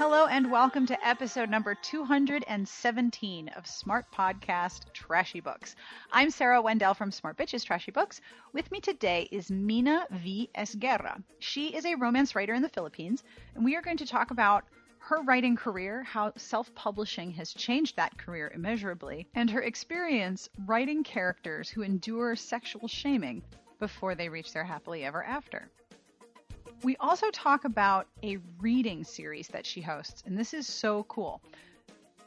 Hello and welcome to episode number 217 of Smart Podcast Trashy Books. I'm Sarah Wendell from Smart Bitches Trashy Books. With me today is Mina V. Esguerra. She is a romance writer in the Philippines, and we are going to talk about her writing career, how self publishing has changed that career immeasurably, and her experience writing characters who endure sexual shaming before they reach their happily ever after. We also talk about a reading series that she hosts, and this is so cool.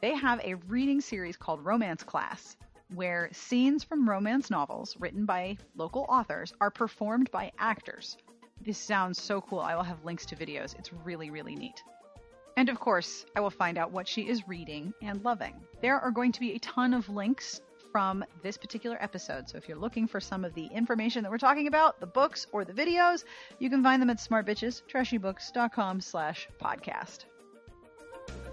They have a reading series called Romance Class, where scenes from romance novels written by local authors are performed by actors. This sounds so cool. I will have links to videos. It's really, really neat. And of course, I will find out what she is reading and loving. There are going to be a ton of links from this particular episode. So if you're looking for some of the information that we're talking about, the books or the videos, you can find them at smartbitchestrashybooks.com slash podcast.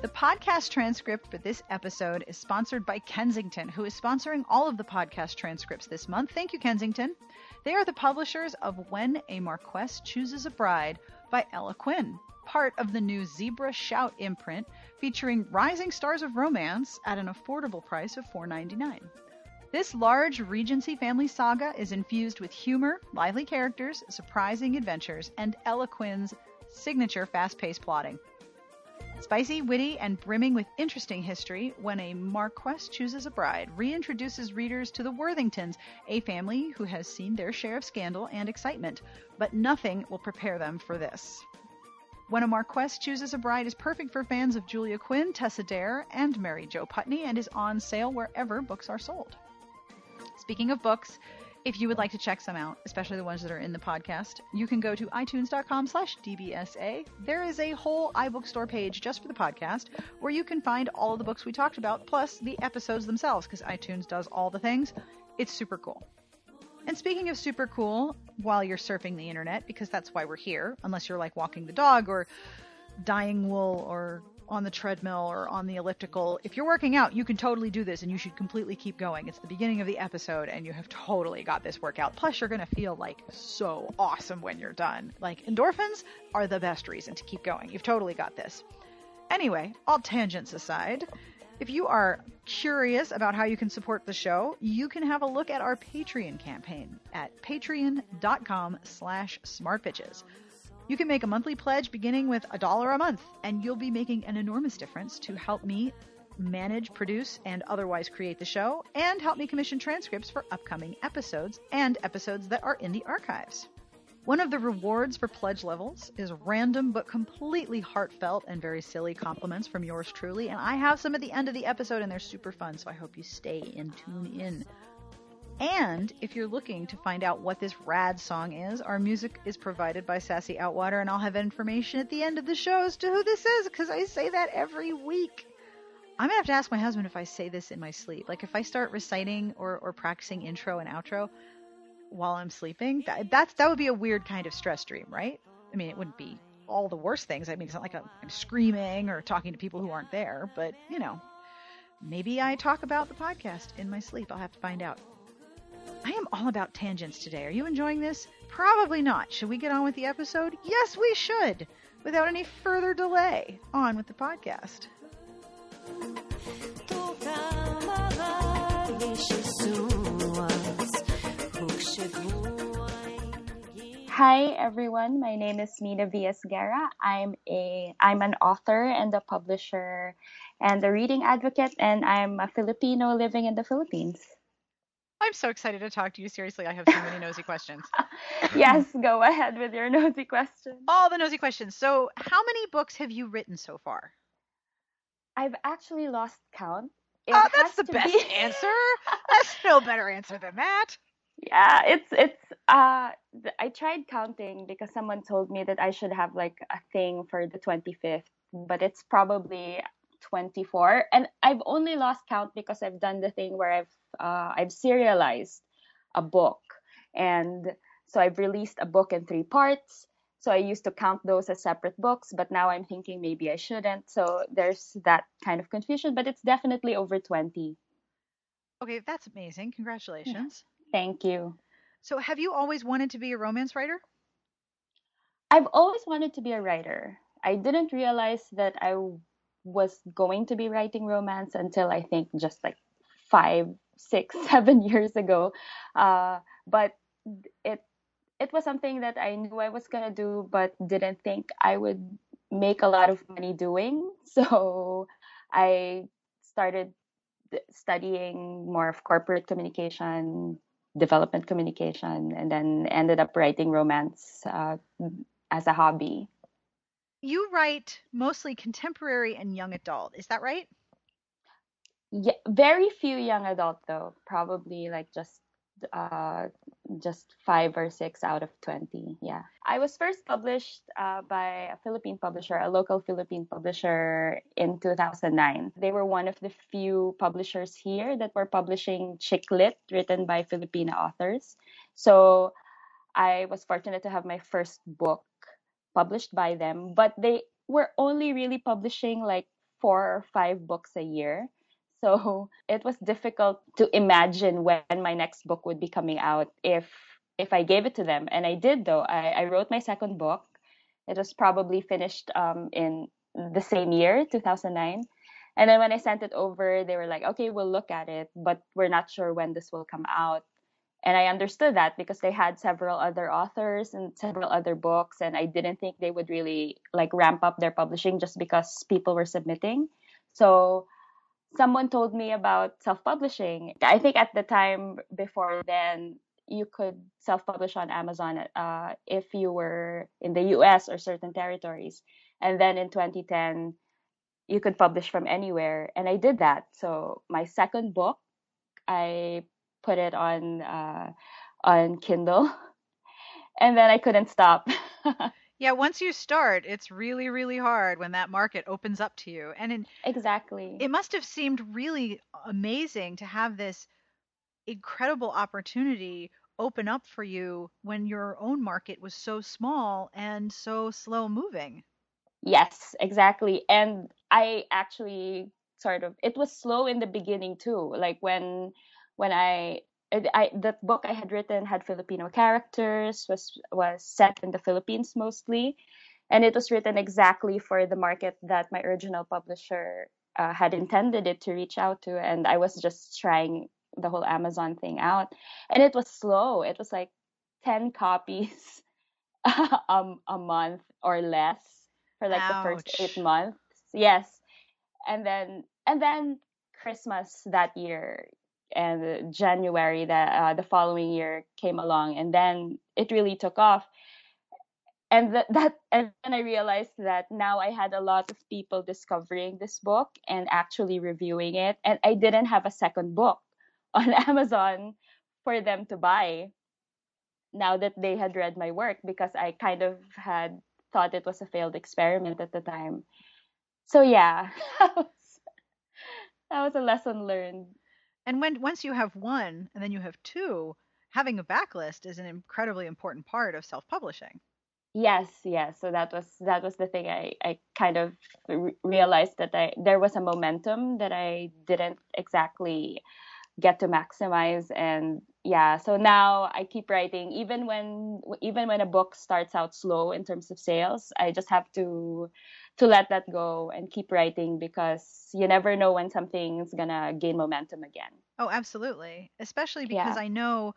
The podcast transcript for this episode is sponsored by Kensington, who is sponsoring all of the podcast transcripts this month. Thank you, Kensington. They are the publishers of When a Marquess Chooses a Bride by Ella Quinn, part of the new Zebra Shout imprint featuring rising stars of romance at an affordable price of $4.99. This large Regency family saga is infused with humor, lively characters, surprising adventures, and Ella Quinn's signature fast paced plotting. Spicy, witty, and brimming with interesting history, When a Marquess Chooses a Bride reintroduces readers to the Worthingtons, a family who has seen their share of scandal and excitement, but nothing will prepare them for this. When a Marquess Chooses a Bride is perfect for fans of Julia Quinn, Tessa Dare, and Mary Jo Putney and is on sale wherever books are sold. Speaking of books, if you would like to check some out, especially the ones that are in the podcast, you can go to itunes.com slash DBSA. There is a whole iBookstore page just for the podcast where you can find all of the books we talked about, plus the episodes themselves, because iTunes does all the things. It's super cool. And speaking of super cool, while you're surfing the internet, because that's why we're here, unless you're like walking the dog or dyeing wool or on the treadmill or on the elliptical. If you're working out, you can totally do this and you should completely keep going. It's the beginning of the episode and you have totally got this workout. Plus, you're going to feel like so awesome when you're done. Like, endorphins are the best reason to keep going. You've totally got this. Anyway, all tangents aside, if you are curious about how you can support the show, you can have a look at our Patreon campaign at patreon.com slash smartbitches. You can make a monthly pledge beginning with a dollar a month, and you'll be making an enormous difference to help me manage, produce, and otherwise create the show, and help me commission transcripts for upcoming episodes and episodes that are in the archives. One of the rewards for pledge levels is random but completely heartfelt and very silly compliments from yours truly, and I have some at the end of the episode, and they're super fun, so I hope you stay and tune in. And if you're looking to find out what this rad song is, our music is provided by Sassy Outwater, and I'll have information at the end of the show as to who this is because I say that every week. I'm gonna have to ask my husband if I say this in my sleep. Like if I start reciting or, or practicing intro and outro while I'm sleeping, that, that's that would be a weird kind of stress dream, right? I mean, it wouldn't be all the worst things. I mean, it's not like I'm screaming or talking to people who aren't there, but you know, maybe I talk about the podcast in my sleep. I'll have to find out. I am all about tangents today. Are you enjoying this? Probably not. Should we get on with the episode? Yes, we should. Without any further delay, on with the podcast. Hi everyone, my name is Mina V. Esguerra. I'm a I'm an author and a publisher and a reading advocate and I'm a Filipino living in the Philippines. I'm so excited to talk to you. Seriously, I have so many nosy questions. yes, go ahead with your nosy questions. All the nosy questions. So, how many books have you written so far? I've actually lost count. It oh, that's the best be... answer. That's no better answer than that. Yeah, it's it's uh I tried counting because someone told me that I should have like a thing for the 25th, but it's probably 24 and I've only lost count because I've done the thing where I've uh, I've serialized a book, and so I've released a book in three parts. So I used to count those as separate books, but now I'm thinking maybe I shouldn't. So there's that kind of confusion, but it's definitely over 20. Okay, that's amazing. Congratulations. Thank you. So have you always wanted to be a romance writer? I've always wanted to be a writer. I didn't realize that I was going to be writing romance until I think just like five, six, seven years ago. Uh, but it it was something that I knew I was gonna do, but didn't think I would make a lot of money doing. So I started studying more of corporate communication, development communication, and then ended up writing romance uh, as a hobby. You write mostly contemporary and young adult, is that right? Yeah, very few young adult though. Probably like just uh, just five or six out of 20. Yeah. I was first published uh, by a Philippine publisher, a local Philippine publisher in 2009. They were one of the few publishers here that were publishing chick lit written by Filipino authors. So I was fortunate to have my first book published by them, but they were only really publishing like four or five books a year. So it was difficult to imagine when my next book would be coming out if if I gave it to them. And I did though. I, I wrote my second book. It was probably finished um, in the same year, 2009. And then when I sent it over, they were like, okay, we'll look at it, but we're not sure when this will come out. And I understood that because they had several other authors and several other books, and I didn't think they would really like ramp up their publishing just because people were submitting. So someone told me about self-publishing. I think at the time before then, you could self-publish on Amazon uh, if you were in the U.S. or certain territories, and then in 2010, you could publish from anywhere, and I did that. So my second book, I put it on uh, on Kindle, and then I couldn't stop. Yeah, once you start, it's really, really hard when that market opens up to you. And in, exactly. It must have seemed really amazing to have this incredible opportunity open up for you when your own market was so small and so slow moving. Yes, exactly. And I actually sort of it was slow in the beginning too. Like when when I I, that book I had written had Filipino characters, was was set in the Philippines mostly, and it was written exactly for the market that my original publisher uh, had intended it to reach out to, and I was just trying the whole Amazon thing out, and it was slow. It was like ten copies um, a month or less for like Ouch. the first eight months. Yes, and then and then Christmas that year and January that uh, the following year came along, and then it really took off. And that, that and then I realized that now I had a lot of people discovering this book and actually reviewing it, and I didn't have a second book on Amazon for them to buy. Now that they had read my work, because I kind of had thought it was a failed experiment at the time. So yeah, that was, that was a lesson learned. And when once you have one and then you have two, having a backlist is an incredibly important part of self-publishing. Yes, yes. So that was that was the thing I I kind of re- realized that I there was a momentum that I didn't exactly get to maximize and yeah so now i keep writing even when even when a book starts out slow in terms of sales i just have to to let that go and keep writing because you never know when something's gonna gain momentum again. Oh, absolutely. Especially because yeah. I know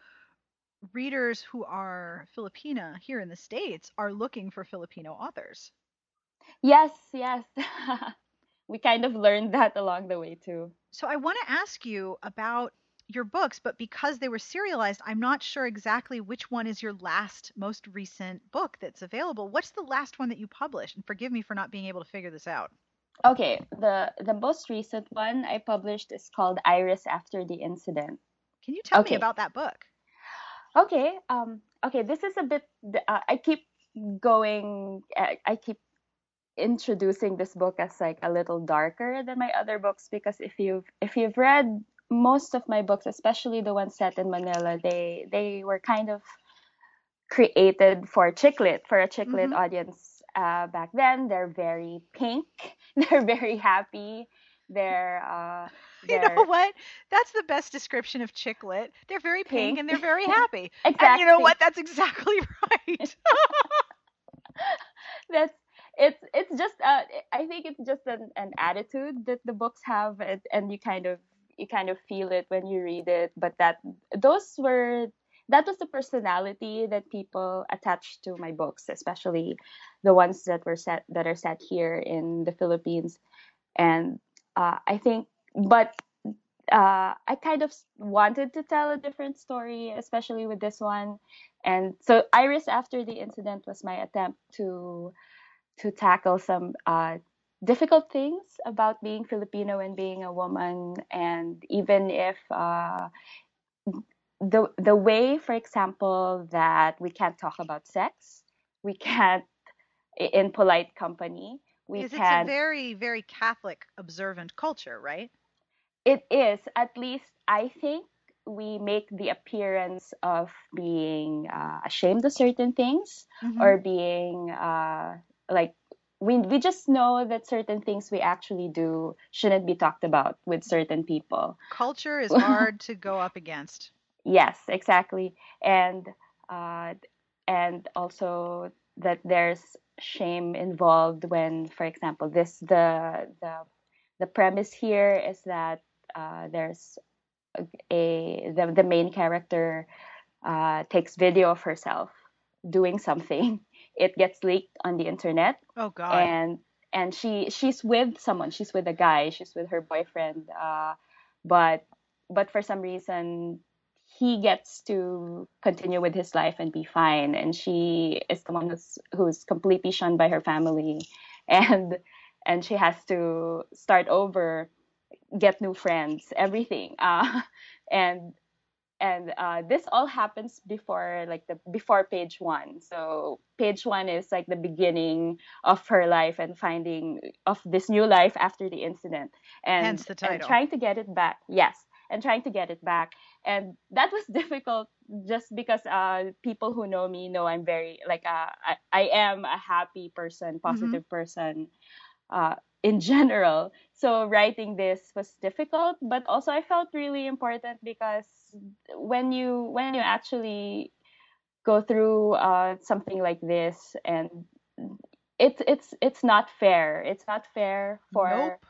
readers who are Filipina here in the States are looking for Filipino authors. Yes, yes. we kind of learned that along the way too. So I want to ask you about your books, but because they were serialized, I'm not sure exactly which one is your last, most recent book that's available. What's the last one that you published? And forgive me for not being able to figure this out. Okay, the the most recent one I published is called Iris After the Incident. Can you tell okay. me about that book? Okay, um, okay, this is a bit. Uh, I keep going. I, I keep introducing this book as like a little darker than my other books because if you've if you've read most of my books, especially the ones set in Manila, they they were kind of created for chick lit, for a chick lit mm-hmm. audience uh, back then. They're very pink. They're very happy. They're, uh, they're you know what? That's the best description of chick lit. They're very pink, pink and they're very happy. exactly. And you know what? That's exactly right. that's it's it's just uh, I think it's just an, an attitude that the books have, and, and you kind of you kind of feel it when you read it. But that those were that was the personality that people attached to my books, especially the ones that were set that are set here in the Philippines. And uh, I think, but uh, I kind of wanted to tell a different story, especially with this one. And so, Iris, after the incident, was my attempt to to tackle some uh, difficult things about being Filipino and being a woman, and even if uh, the the way, for example, that we can't talk about sex, we can't in polite company. We because can't. it's a very, very Catholic observant culture, right? It is at least I think we make the appearance of being uh, ashamed of certain things Mhm. or being uh, like we we just know that certain things we actually do shouldn't be talked about with certain people. Culture is hard to go up against. Yes, exactly. And uh, and also that there's shame involved when, for example, this the the the premise here is that uh, there's a, the, the main character uh, takes video of herself doing something. It gets leaked on the internet, Oh God. and and she she's with someone. She's with a guy. She's with her boyfriend. Uh, but but for some reason he gets to continue with his life and be fine and she is the one who's who's completely shunned by her family and and she has to start over get new friends everything uh and and uh, this all happens before like the before page one. So page one is like the beginning of her life and finding of this new life after the incident. And, Hence the and trying to get it back yes and trying to get it back. And that was difficult just because uh, people who know me know i'm very like uh, I, I am a happy person positive person. Uh, in general. So writing this was difficult, but also I felt really important because when you when you actually go through uh, something like this, and it's it's it's not fair. It's not fair for Nope.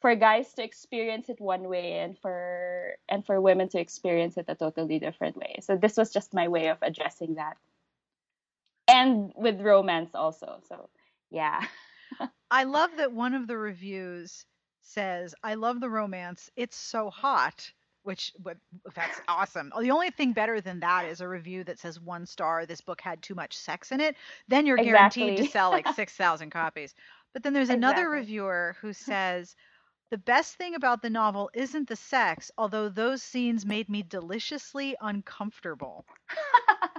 for guys to experience it one way and for and for women to experience it a totally different way. So this was just my way of addressing that. And with romance also. So yeah. I love that one of the reviews says, "I love the romance. It's so hot." Which, what, that's awesome. The only thing better than that is a review that says one star. This book had too much sex in it. Then you're guaranteed to Exactly. sell like six thousand copies. But then there's another Exactly. reviewer who says, "The best thing about the novel isn't the sex, although those scenes made me deliciously uncomfortable."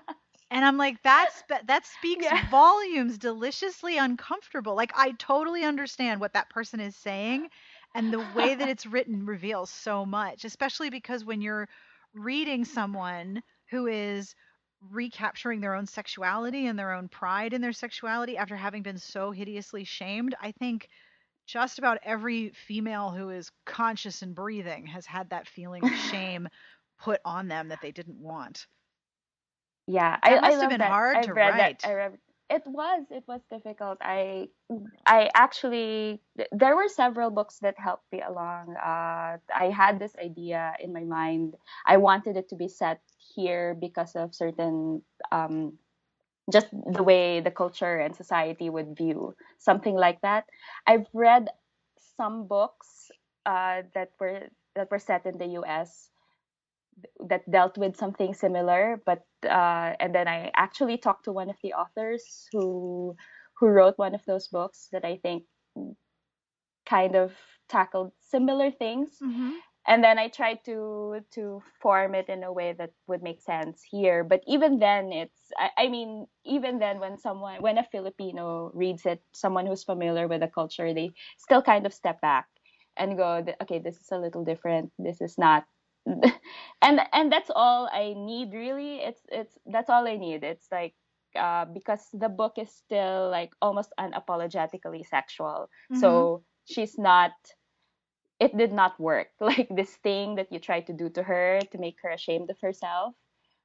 And I'm like, that's that speaks Yeah. volumes. Deliciously uncomfortable. Like I totally understand what that person is saying, and the way that it's written reveals so much. Especially because when you're reading someone who is recapturing their own sexuality and their own pride in their sexuality after having been so hideously shamed, I think just about every female who is conscious and breathing has had that feeling of shame put on them that they didn't want. Yeah That I, must I have been that. hard I've to read write. that I read it was it was difficult i i actually there were several books that helped me along uh i had this idea in my mind i wanted it to be set here because of certain um just the way the culture and society would view something like that i've read some books uh that were that were set in the us that dealt with something similar but uh, and then i actually talked to one of the authors who who wrote one of those books that i think kind of tackled similar things. Mm-hmm. and then i tried to to form it in a way that would make sense here. But even then it's I, I mean even then when someone when a filipino reads it someone who's familiar with the culture they still kind of step back and go okay this is a little different. This is not and and that's all i need really it's it's that's all i need it's like uh, because the book is still like almost unapologetically sexual Mm-hmm. so she's not it did not work like this thing that you tried to do to her to make her ashamed of herself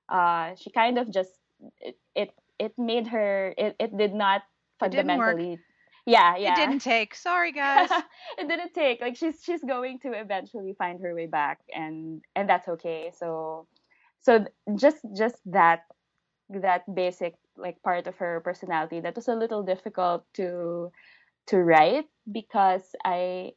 uh she kind of just it it, it made her it, it did not It didn't work. fundamentally yeah, yeah. It didn't take. Sorry, guys. it didn't take. Like she's she's going to eventually find her way back, and and that's okay. So so just just that that basic like part of her personality that was a little difficult to to write because I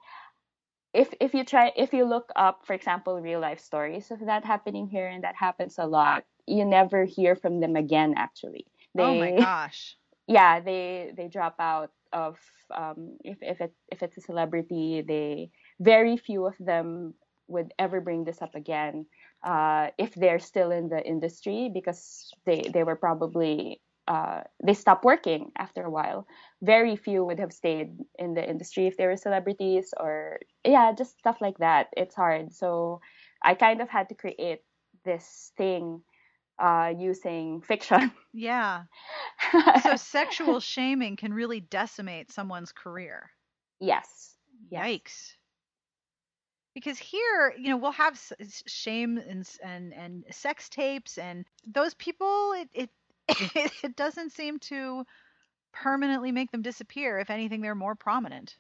if if you try if you look up for example real life stories of that happening here and that happens a lot you never hear from them again actually they, oh my gosh yeah they they drop out of um, if if it if it's a celebrity they very few of them would ever bring this up again uh, if they're still in the industry because they they were probably uh, they stopped working after a while. Very few would have stayed in the industry if they were celebrities or yeah, just stuff like that. It's hard. So I kind of had to create this thing uh, using fiction. Yeah. so sexual shaming can really decimate someone's career. Yes. Yikes. Because here, you know, we'll have shame and and and sex tapes, and those people, it, it it doesn't seem to permanently make them disappear. If anything, they're more prominent.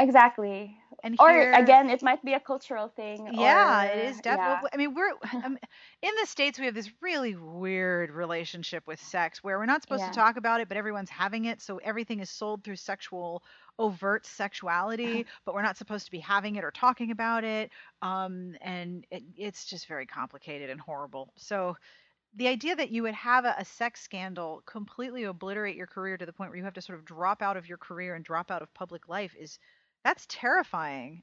Exactly. And here, or again, it might be a cultural thing. Yeah, or, it is definitely. Yeah. I mean, we're um, in the states. We have this really weird relationship with sex, where we're not supposed yeah. to talk about it, but everyone's having it. So everything is sold through sexual, overt sexuality, but we're not supposed to be having it or talking about it. Um, and it, it's just very complicated and horrible. So the idea that you would have a, a, sex scandal completely obliterate your career to the point where you have to sort of drop out of your career and drop out of public life is that's terrifying.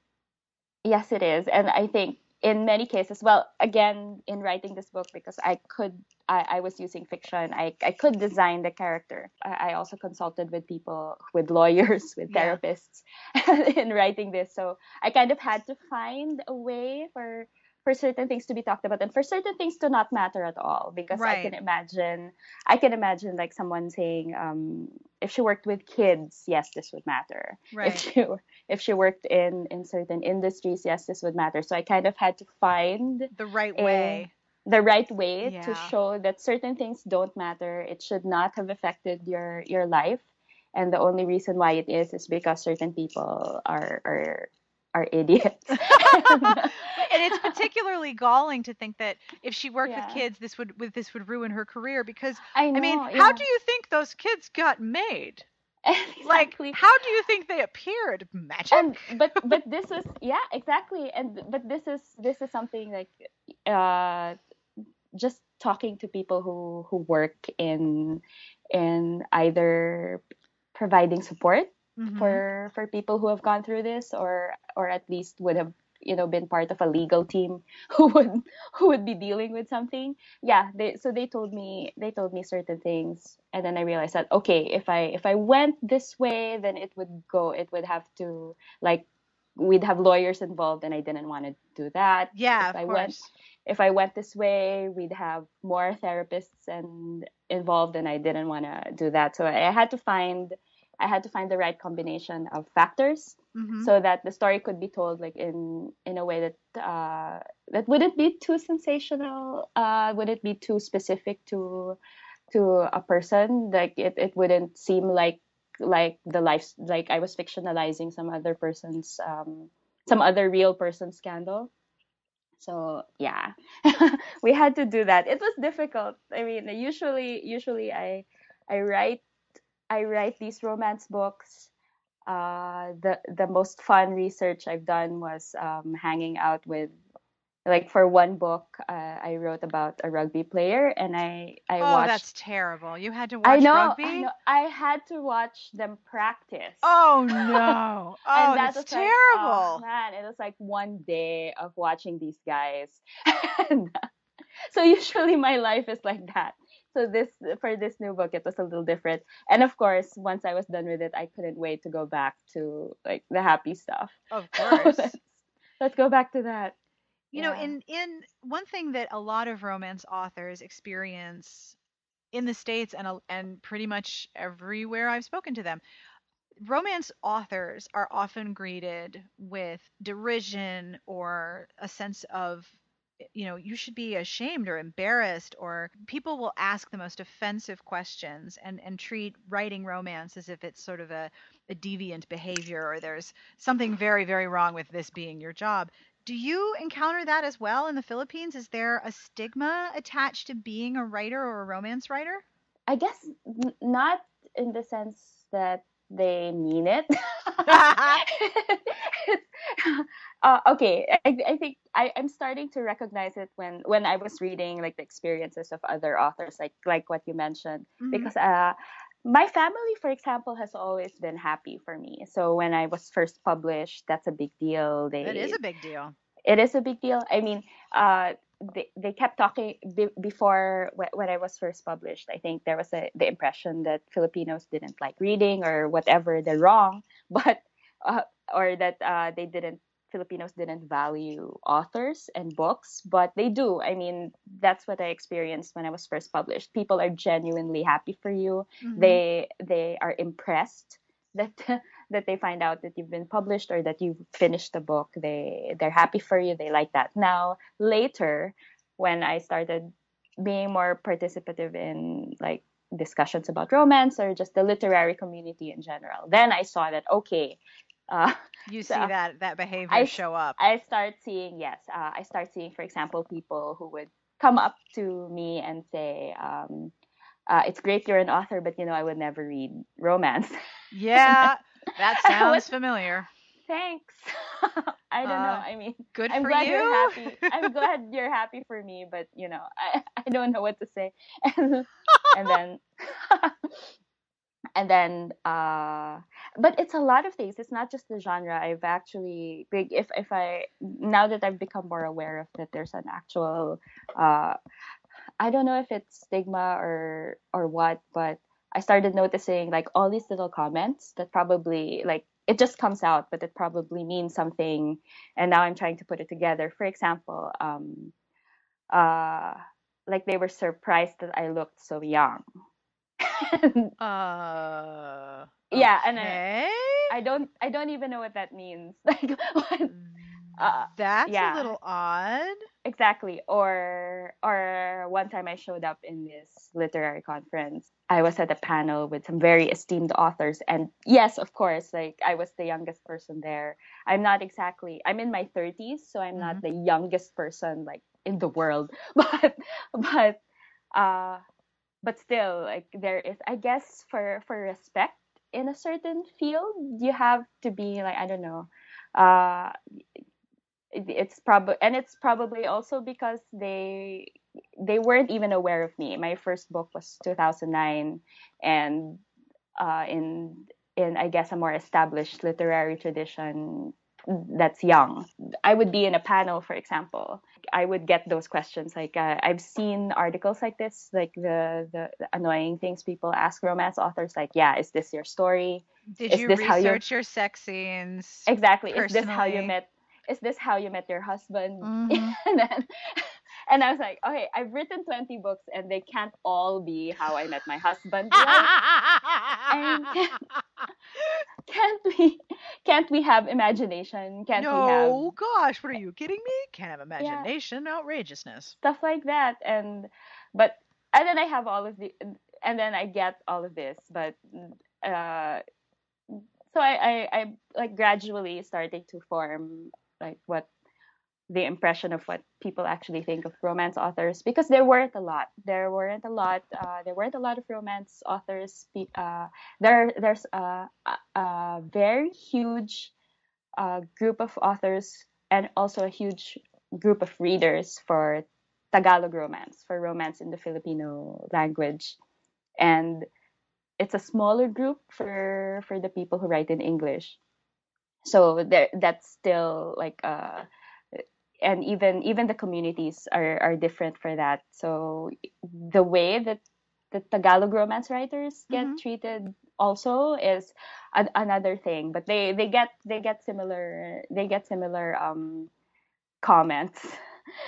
Yes, it is. And I think in many cases, well, again, in writing this book, because I could, I, I was using fiction, I, I could design the character. I, I also consulted with people, with lawyers, with therapists yeah. in writing this. So I kind of had to find a way for for certain things to be talked about and for certain things to not matter at all because right. i can imagine i can imagine like someone saying um, if she worked with kids yes this would matter right. if she if she worked in in certain industries yes this would matter so i kind of had to find the right a, way the right way yeah. to show that certain things don't matter it should not have affected your your life and the only reason why it is is because certain people are are are idiots. and it's particularly galling to think that if she worked yeah. with kids, this would with this would ruin her career because I, know, I mean, yeah. how do you think those kids got made? Exactly. Like, how do you think they appeared? Magic. And, but but this is yeah exactly, and but this is this is something like uh, just talking to people who who work in in either providing support mm-hmm. for for people who have gone through this or or at least would have you know been part of a legal team who would who would be dealing with something yeah they so they told me they told me certain things and then i realized that okay if i if i went this way then it would go it would have to like we'd have lawyers involved and i didn't want to do that yeah if i course. went if i went this way we'd have more therapists and involved and i didn't want to do that so i had to find I had to find the right combination of factors mm-hmm. so that the story could be told like in in a way that uh, that wouldn't be too sensational, uh, wouldn't be too specific to to a person. Like it, it wouldn't seem like like the life like I was fictionalizing some other person's um, some other real person scandal. So yeah, we had to do that. It was difficult. I mean, usually usually I I write I write these romance books. Uh, the the most fun research I've done was um, hanging out with, like for one book, uh, I wrote about a rugby player, and I I oh, watched. that's terrible! You had to watch I know, rugby. I know. I had to watch them practice. Oh no! Oh, that that's terrible! Like, oh, man, it was like one day of watching these guys. and, so usually my life is like that so this for this new book it was a little different. And of course once i was done with it i couldn't wait to go back to like the happy stuff. Of course. Let's, let's, go back to that. You yeah. know in in one thing that a lot of romance authors experience in the states and and pretty much everywhere i've spoken to them romance authors are often greeted with derision or a sense of you know you should be ashamed or embarrassed or people will ask the most offensive questions and and treat writing romance as if it's sort of a, a deviant behavior or there's something very very wrong with this being your job. Do you encounter that as well in the philippines? Is there a stigma attached to being a writer or a romance writer? I guess n- not in the sense that they mean it. uh, okay, I, I think I, I'm starting to recognize it when when I was reading like the experiences of other authors, like like what you mentioned, mm-hmm. because uh, my family, for example, has always been happy for me. So when I was first published, that's a big deal. They, it is a big deal. It is a big deal. I mean, uh, they, they kept talking be, before when I was first published. I think there was a, the impression that Filipinos didn't like reading or whatever. They're wrong, but uh, or that uh, they didn't Filipinos didn't value authors and books, but they do. I mean, that's what I experienced when I was first published. People are genuinely happy for you. Mm-hmm. They they are impressed that that they find out that you've been published or that you've finished the book they they're happy for you they like that now later when i started being more participative in like discussions about romance or just the literary community in general then i saw that okay uh, you see so that that behavior I, show up i start seeing yes uh, i start seeing for example people who would come up to me and say um, uh, it's great you're an author, but you know, I would never read romance. Yeah, that sounds familiar. Thanks. I don't uh, know. I mean, good I'm for glad you. are happy. I'm glad you're happy for me, but you know, I, I don't know what to say. And, and then and then uh but it's a lot of things it's not just the genre i've actually big if if i now that i've become more aware of that there's an actual uh I don't know if it's stigma or or what, but I started noticing like all these little comments that probably like it just comes out, but it probably means something. And now I'm trying to put it together. For example, um, uh, like they were surprised that I looked so young. uh, yeah, and I, I don't I don't even know what that means. Like what, uh, That's yeah. a little odd. Exactly. Or or one time I showed up in this literary conference. I was at a panel with some very esteemed authors and yes, of course, like I was the youngest person there. I'm not exactly I'm in my 30s, so I'm mm-hmm. not the youngest person like in the world. But but uh but still like there is I guess for for respect in a certain field, you have to be like I don't know uh it's probably and it's probably also because they they weren't even aware of me. My first book was 2009, and uh, in in I guess a more established literary tradition that's young. I would be in a panel, for example. I would get those questions. Like uh, I've seen articles like this, like the, the, the annoying things people ask romance authors, like, "Yeah, is this your story? Did is you research your sex scenes? Exactly. Personally? Is this how you met is this how you met your husband? Mm-hmm. and then and I was like, okay, I've written 20 books and they can't all be how I met my husband. Can't, we can't we have imagination? Can't no, we have No, gosh, what are you kidding me? Can't have imagination, yeah. outrageousnousness. Stuff like that. And but and then I have all of the and then I get all of this, but uh so I, I, I like gradually starting to form like what the impression of what people actually think of romance authors because there weren't a lot. There weren't a lot uh, there weren't a lot of romance authors uh, there there's a, a, a very huge uh, group of authors and also a huge group of readers for Tagalog romance for romance in the Filipino language. And it's a smaller group for for the people who write in English. So there that's still like uh and even even the communities are are different for that so the way that the tagalog romance writers get mm-hmm. treated also is a- another thing but they they get they get similar they get similar um comments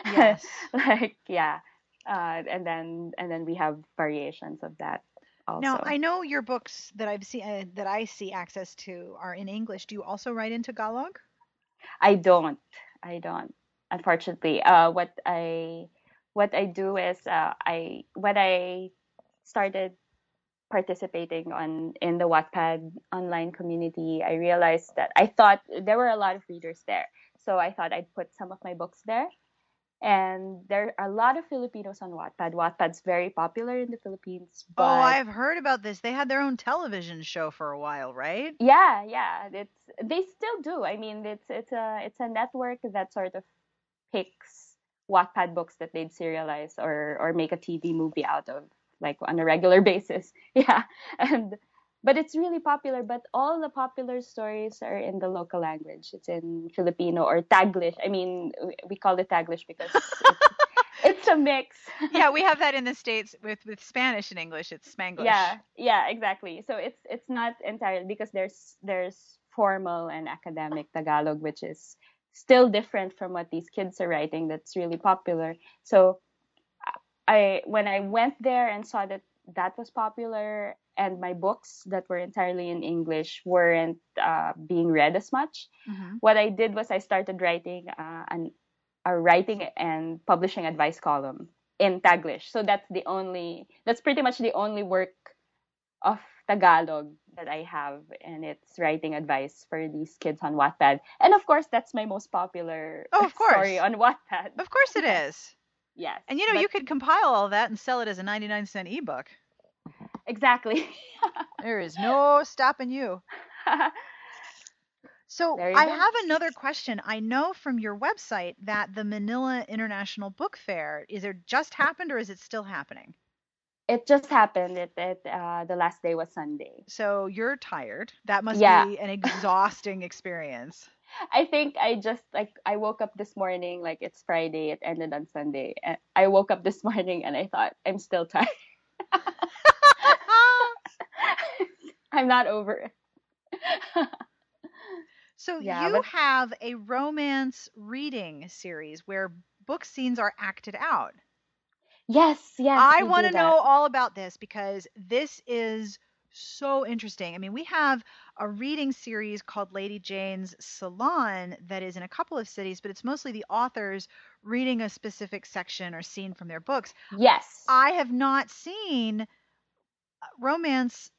yes like yeah uh, and then and then we have variations of that also. Now, I know your books that I've seen uh, that I see access to are in English. Do you also write in Tagalog? I don't. I don't. Unfortunately. Uh, what I what I do is uh, I when I started participating on in the Wattpad online community, I realized that I thought there were a lot of readers there. So I thought I'd put some of my books there. And there are a lot of Filipinos on Wattpad. Wattpad's very popular in the Philippines. But... Oh, I've heard about this. They had their own television show for a while, right? Yeah, yeah. It's they still do. I mean, it's it's a it's a network that sort of picks Wattpad books that they'd serialize or or make a TV movie out of like on a regular basis. Yeah. And but it's really popular but all the popular stories are in the local language. It's in Filipino or Taglish. I mean, we call it Taglish because it's, it's a mix. yeah, we have that in the states with with Spanish and English. It's Spanglish. Yeah, yeah, exactly. So it's it's not entirely because there's there's formal and academic Tagalog, which is still different from what these kids are writing. That's really popular. So I when I went there and saw that that was popular and my books that were entirely in English weren't uh, being read as much. Mm-hmm. What I did was I started writing uh, an, a writing and publishing advice column in Taglish. So that's the only that's pretty much the only work of Tagalog that I have, and it's writing advice for these kids on Wattpad. And of course, that's my most popular oh, of course. story on Wattpad. Of course, it is. Yes. And you know, but... you could compile all that and sell it as a 99 cent ebook. Exactly. there is no stopping you. So I go. have another question. I know from your website that the Manila International Book Fair is it just happened or is it still happening? It just happened. It, it uh, the last day was Sunday. So you're tired. That must yeah. be an exhausting experience. I think I just like I woke up this morning like it's Friday. It ended on Sunday. And I woke up this morning and I thought I'm still tired. I'm not over it. so yeah, you but... have a romance reading series where book scenes are acted out. Yes, yes. I want to know all about this because this is so interesting. I mean, we have a reading series called Lady Jane's Salon that is in a couple of cities, but it's mostly the authors reading a specific section or scene from their books. Yes. I have not seen uh, romance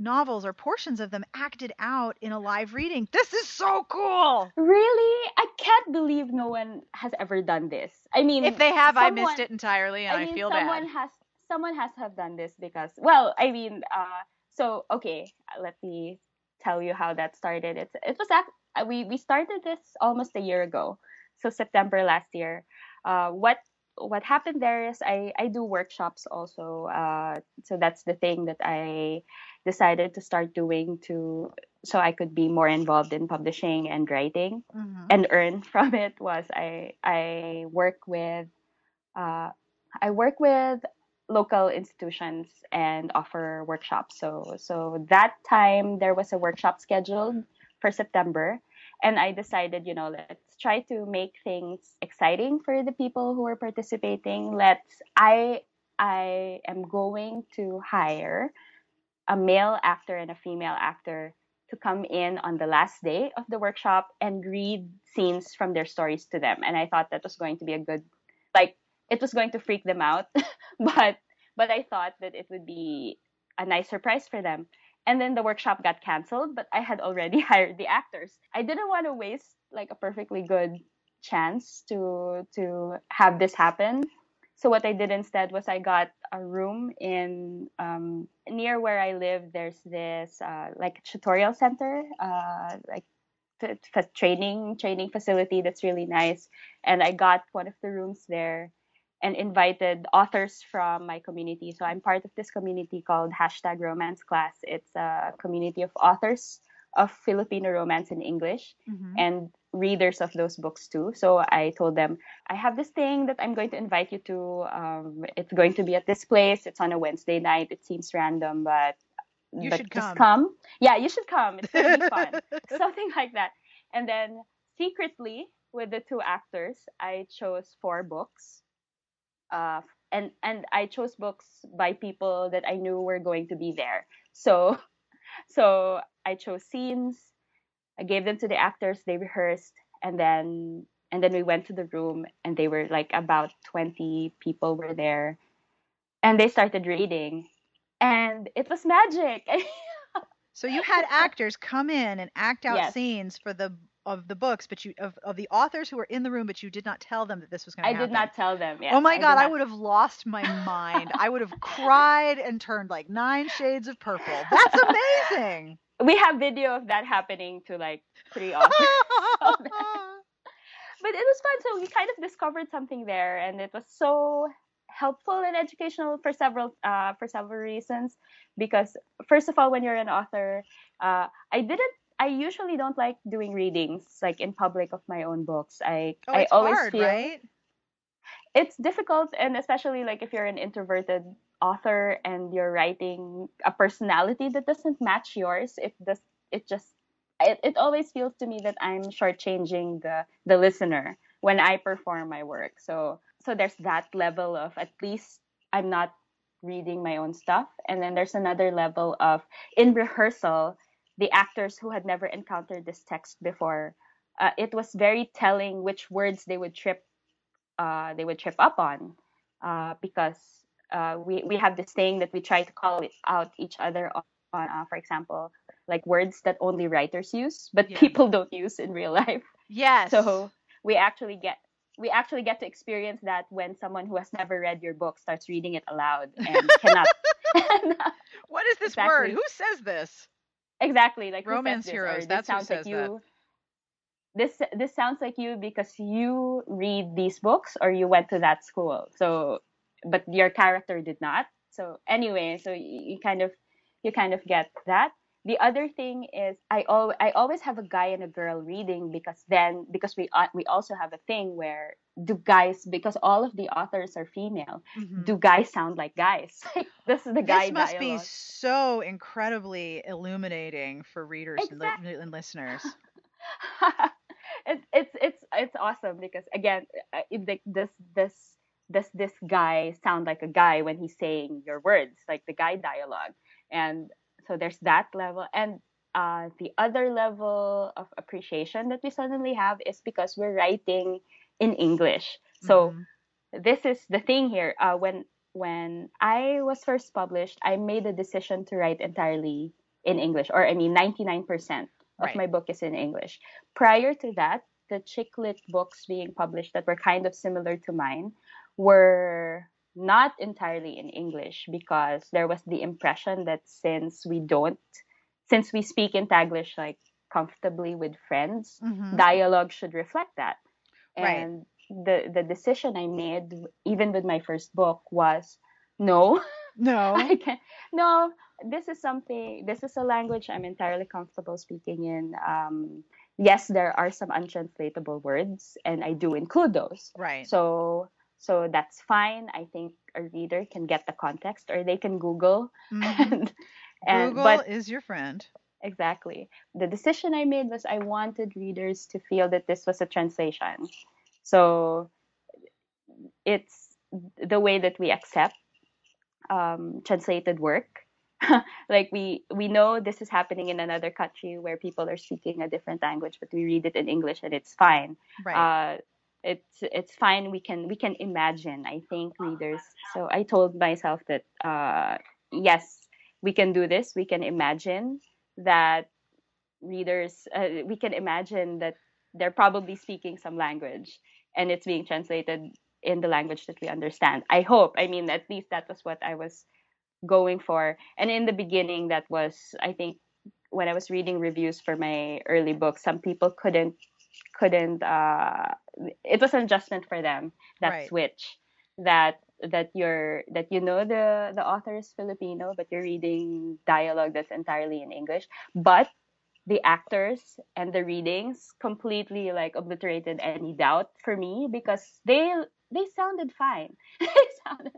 novels or portions of them acted out in a live reading. This is so cool. Really? I can't believe no one has ever done this. I mean, if they have, someone, I missed it entirely and I, mean, I feel someone bad. Has, someone has to have done this because, well, I mean, uh, so okay, let me tell you how that started. It's it was act- uh, we we started this almost a year ago, so September last year. Uh, what what happened there is I I do workshops also. Uh, so that's the thing that I decided to start doing to so I could be more involved in publishing and writing mm-hmm. and earn from it was I I work with uh, I work with local institutions and offer workshops. So so that time there was a workshop scheduled for September and I decided, you know, let's try to make things exciting for the people who are participating. Let's I I am going to hire a male actor and a female actor to come in on the last day of the workshop and read scenes from their stories to them. And I thought that was going to be a good like it was going to freak them out, but but I thought that it would be a nice surprise for them. And then the workshop got canceled, but I had already hired the actors. I didn't want to waste like a perfectly good chance to to have this happen. So what I did instead was I got a room in um, near where I live. There's this uh, like tutorial center, uh, like training training facility that's really nice, and I got one of the rooms there and invited authors from my community. So I'm part of this community called hashtag romance class. It's a community of authors of Filipino romance in English mm-hmm. and readers of those books too. So I told them, I have this thing that I'm going to invite you to. Um, it's going to be at this place. It's on a Wednesday night. It seems random, but you but should just come. come. Yeah, you should come. It's going to be fun. Something like that. And then secretly, with the two actors, I chose four books uh, and and I chose books by people that I knew were going to be there. So so I chose scenes. I gave them to the actors. They rehearsed, and then and then we went to the room and they were like about 20 people were there and they started reading and it was magic so you had actors come in and act out Yes. scenes for the of the books, but you of, of the authors who were in the room, but you did not tell them that this was going to happen. i did not tell them yes, oh my did god, I would have lost my mind. I would have cried and turned like nine shades of purple. That's amazing. We have video of that happening to like three authors but it was fun. So we kind of discovered something there and it was so helpful and educational for several uh, for several reasons. Because first of all when you're an author uh, i didn't i usually don't like doing readings like in public of my own books. I oh, i always hard, feel right? it's difficult and especially like if you're an introverted author and you're writing a personality that doesn't match yours it does it just it, it always feels to me that i'm shortchanging the the listener when i perform my work. So so there's that level of at least i'm not reading my own stuff. And then there's another level of in rehearsal the actors who had never encountered this text before uh, it was very telling which words they would trip uh, they would trip up on uh, because uh, we we have this thing that we try to call out each other on, on uh, for example, like words that only writers use, but Yeah. people don't use in real life. Yes. So we actually get we actually get to experience that when someone who has never read your book starts reading it aloud and cannot what is this word? Who says this? exactly like who Romance heroes, that's who sounds says like that. you this this sounds like you because you read these books or you went to that school so but your character did not so anyway so you, you kind of you kind of get that the other thing is I al- I always have a guy and a girl reading because then because we uh, we also have a thing where do guys because all of the authors are female Mhm. do guys sound like guys this is the guy this must be so incredibly illuminating for readers and, li- and listeners. it's it's it's it's awesome because again, uh, it, like this this does this guy sound like a guy when he's saying your words, like the guy dialogue, and so there's that level, and uh, the other level of appreciation that we suddenly have is because we're writing in English. So Mhm. this is the thing here. Uh, when when I was first published, I made a decision to write entirely in English, or I mean, ninety nine percent of Right. my book is in English. Prior to that, the chick lit books being published that were kind of similar to mine were not entirely in English because there was the impression that since we don't, since we speak in Taglish like comfortably with friends, Mhm. dialogue should reflect that. Right. And the the decision I made, even with my first book, was no, No. I can't. No, this is something. This is a language I'm entirely comfortable speaking in. Um, yes, there are some untranslatable words, and I do include those. Right. So so that's fine. I think a reader can get the context, or they can Google. Mhm. And, and Google but is your friend. Exactly. The decision I made was I wanted readers to feel that this was a translation. So it's the way that we accept um, translated work. like we we know this is happening in another country where people are speaking a different language, but we read it in English and it's fine. Right. Uh, it's it's fine. We can we can imagine. I think readers. So I told myself that uh, yes, we can do this. We can imagine that readers. Uh, we can imagine that they're probably speaking some language and it's being translated in the language that we understand. I hope. I mean, at least that was what I was going for. And in the beginning, that was I think when I was reading reviews for my early books, some people couldn't couldn't uh it was an adjustment for them that Right. switch that that you're that you know the the author is filipino but you're reading dialogue that's entirely in english but the actors and the readings completely like obliterated any doubt for me because they they sounded fine they sounded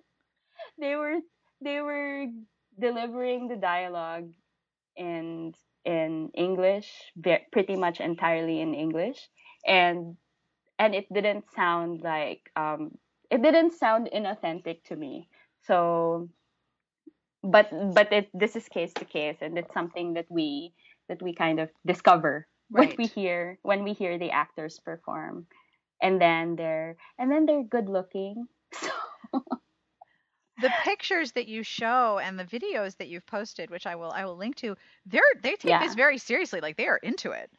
they were they were delivering the dialogue in in English, pretty much entirely in English, and and it didn't sound like um, it didn't sound inauthentic to me. So, but but it this is case to case, and it's something that we that we kind of discover when we hear when we hear the actors perform. and then they're and then they're good looking. So the pictures that you show and the videos that you've posted, which I will I will link to, they're they take Yeah. this very seriously. Like they are into it.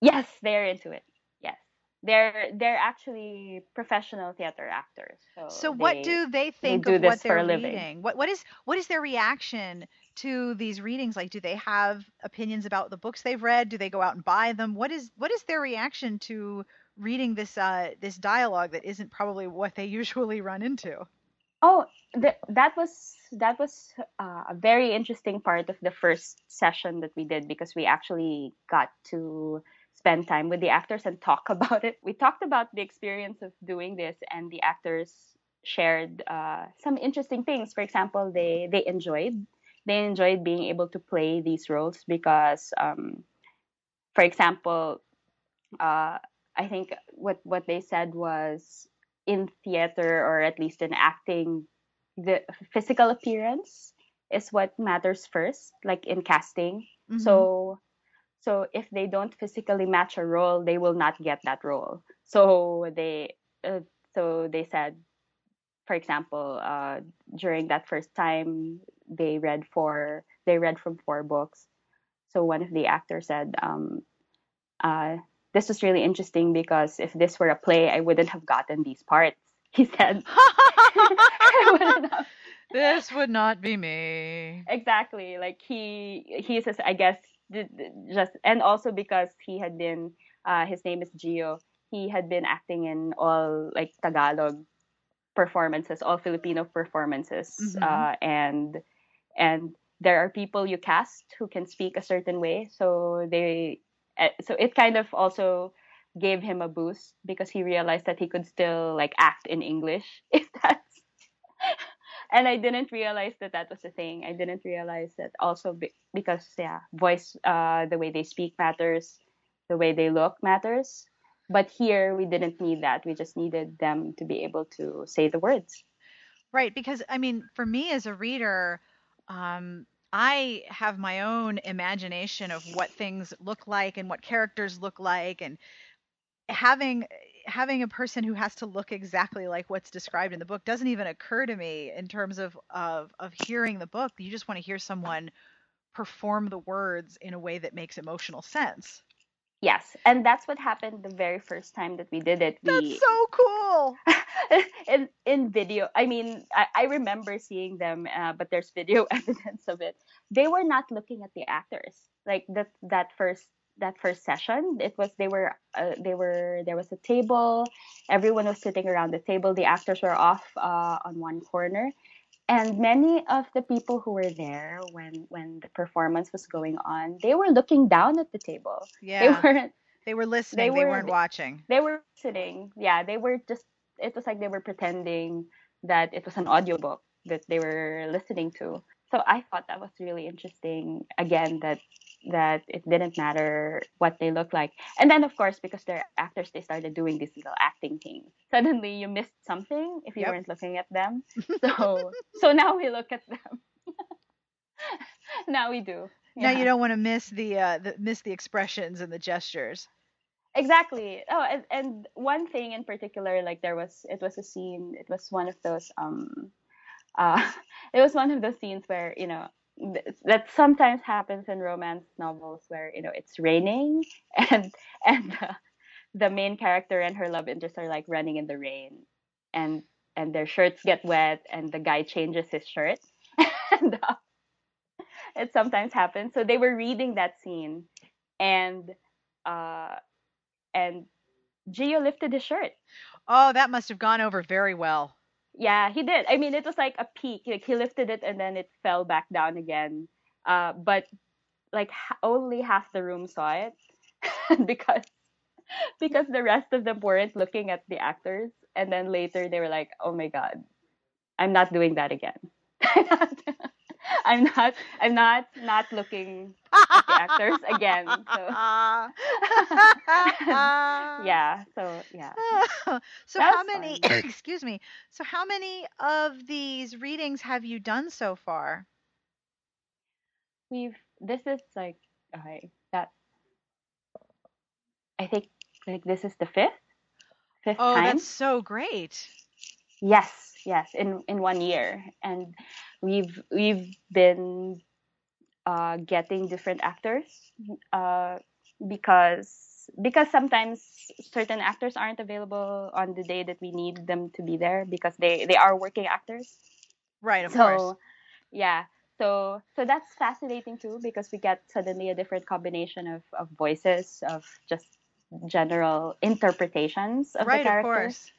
yes, they're into it. Yes. They're they're actually professional theater actors. So So what do they think do of what they're reading? What what is what is their reaction to these readings? Like do they have opinions about the books they've read? Do they go out and buy them? What is what is their reaction to reading this uh this dialogue that isn't probably what they usually run into? Oh, th- that was that was uh, a very interesting part of the first session that we did because we actually got to spend time with the actors and talk about it. We talked about the experience of doing this, and the actors shared uh, some interesting things. For example, they they enjoyed they enjoyed being able to play these roles because, um, for example, uh, I think what what they said was in theater or at least in acting, the physical appearance is what matters first, like in casting. Mhm. So so if they don't physically match a role, they will not get that role. So they uh, so they said, for example, uh, during that first time they read four they read from four books. So one of the actors said, um, uh, "This was really interesting because if this were a play, I wouldn't have gotten these parts." He said, "I wouldn't have." this would not be me. exactly like he he says i guess just and also because he had been uh his name is gio he had been acting in all like tagalog performances all filipino performances Mhm. uh and and there are people you cast who can speak a certain way so they so it kind of also gave him a boost because he realized that he could still like act in english if that's and I didn't realize that that was a thing. I didn't realize that also be- because yeah, voice, uh, the way they speak matters, the way they look matters. But here we didn't need that. We just needed them to be able to say the words. Right, because I mean, for me as a reader, um, I have my own imagination of what things look like and what characters look like, and having having a person who has to look exactly like what's described in the book doesn't even occur to me in terms of of of hearing the book. You just want to hear someone perform the words in a way that makes emotional sense. Yes, and that's what happened the very first time that we did it. We That's so cool. in in video i mean i, I remember seeing them uh, but there's video evidence of it. They were not looking at the actors like that that first that first session. It was they were uh, they were there was a table. Everyone was sitting around the table. The actors were off uh, on one corner and many of the people who were there when when the performance was going on they were looking down at the table Yeah, they weren't they were listening. They, were- weren't watching. they were sitting yeah they were just it was like they were pretending that it was an audiobook that they were listening to so i thought that was really interesting again that that it didn't matter what they look like. And then of course because they're actors they started doing these little acting things. Suddenly you missed something if you Yep. weren't looking at them. So so now we look at them. Now we do Now you don't want to miss the uh, the miss the expressions and the gestures. exactly. Oh and, and one thing in particular like there was it was a scene it was one of those um uh it was one of those scenes where you know that sometimes happens in romance novels where you know it's raining and and the, main character and her love interest are like running in the rain and and their shirts get wet and the guy changes his shirt and uh, it sometimes happens so they were reading that scene and uh and Gio lifted his shirt. Oh, that must have gone over very well. Yeah, he did. I mean, it was like a peak. Like he lifted it and then it fell back down again. Uh, but like only half the room saw it because because the rest of them weren't looking at the actors. And then later they were like, "Oh my god, I'm not doing that again. I'm not. I'm not not looking at the actors again." So uh, yeah. So yeah. so how many fun. excuse me. So how many of these readings have you done so far? we've this is like okay that i think like this is the fifth fifth oh, time. that's so great. Yes, yes, in in one year, and we've we've been uh, getting different actors uh, because because sometimes certain actors aren't available on the day that we need them to be there because they they are working actors. Right, of so course. yeah, so so that's fascinating too because we get suddenly a different combination of of voices of just general interpretations of. Right, the of characters course.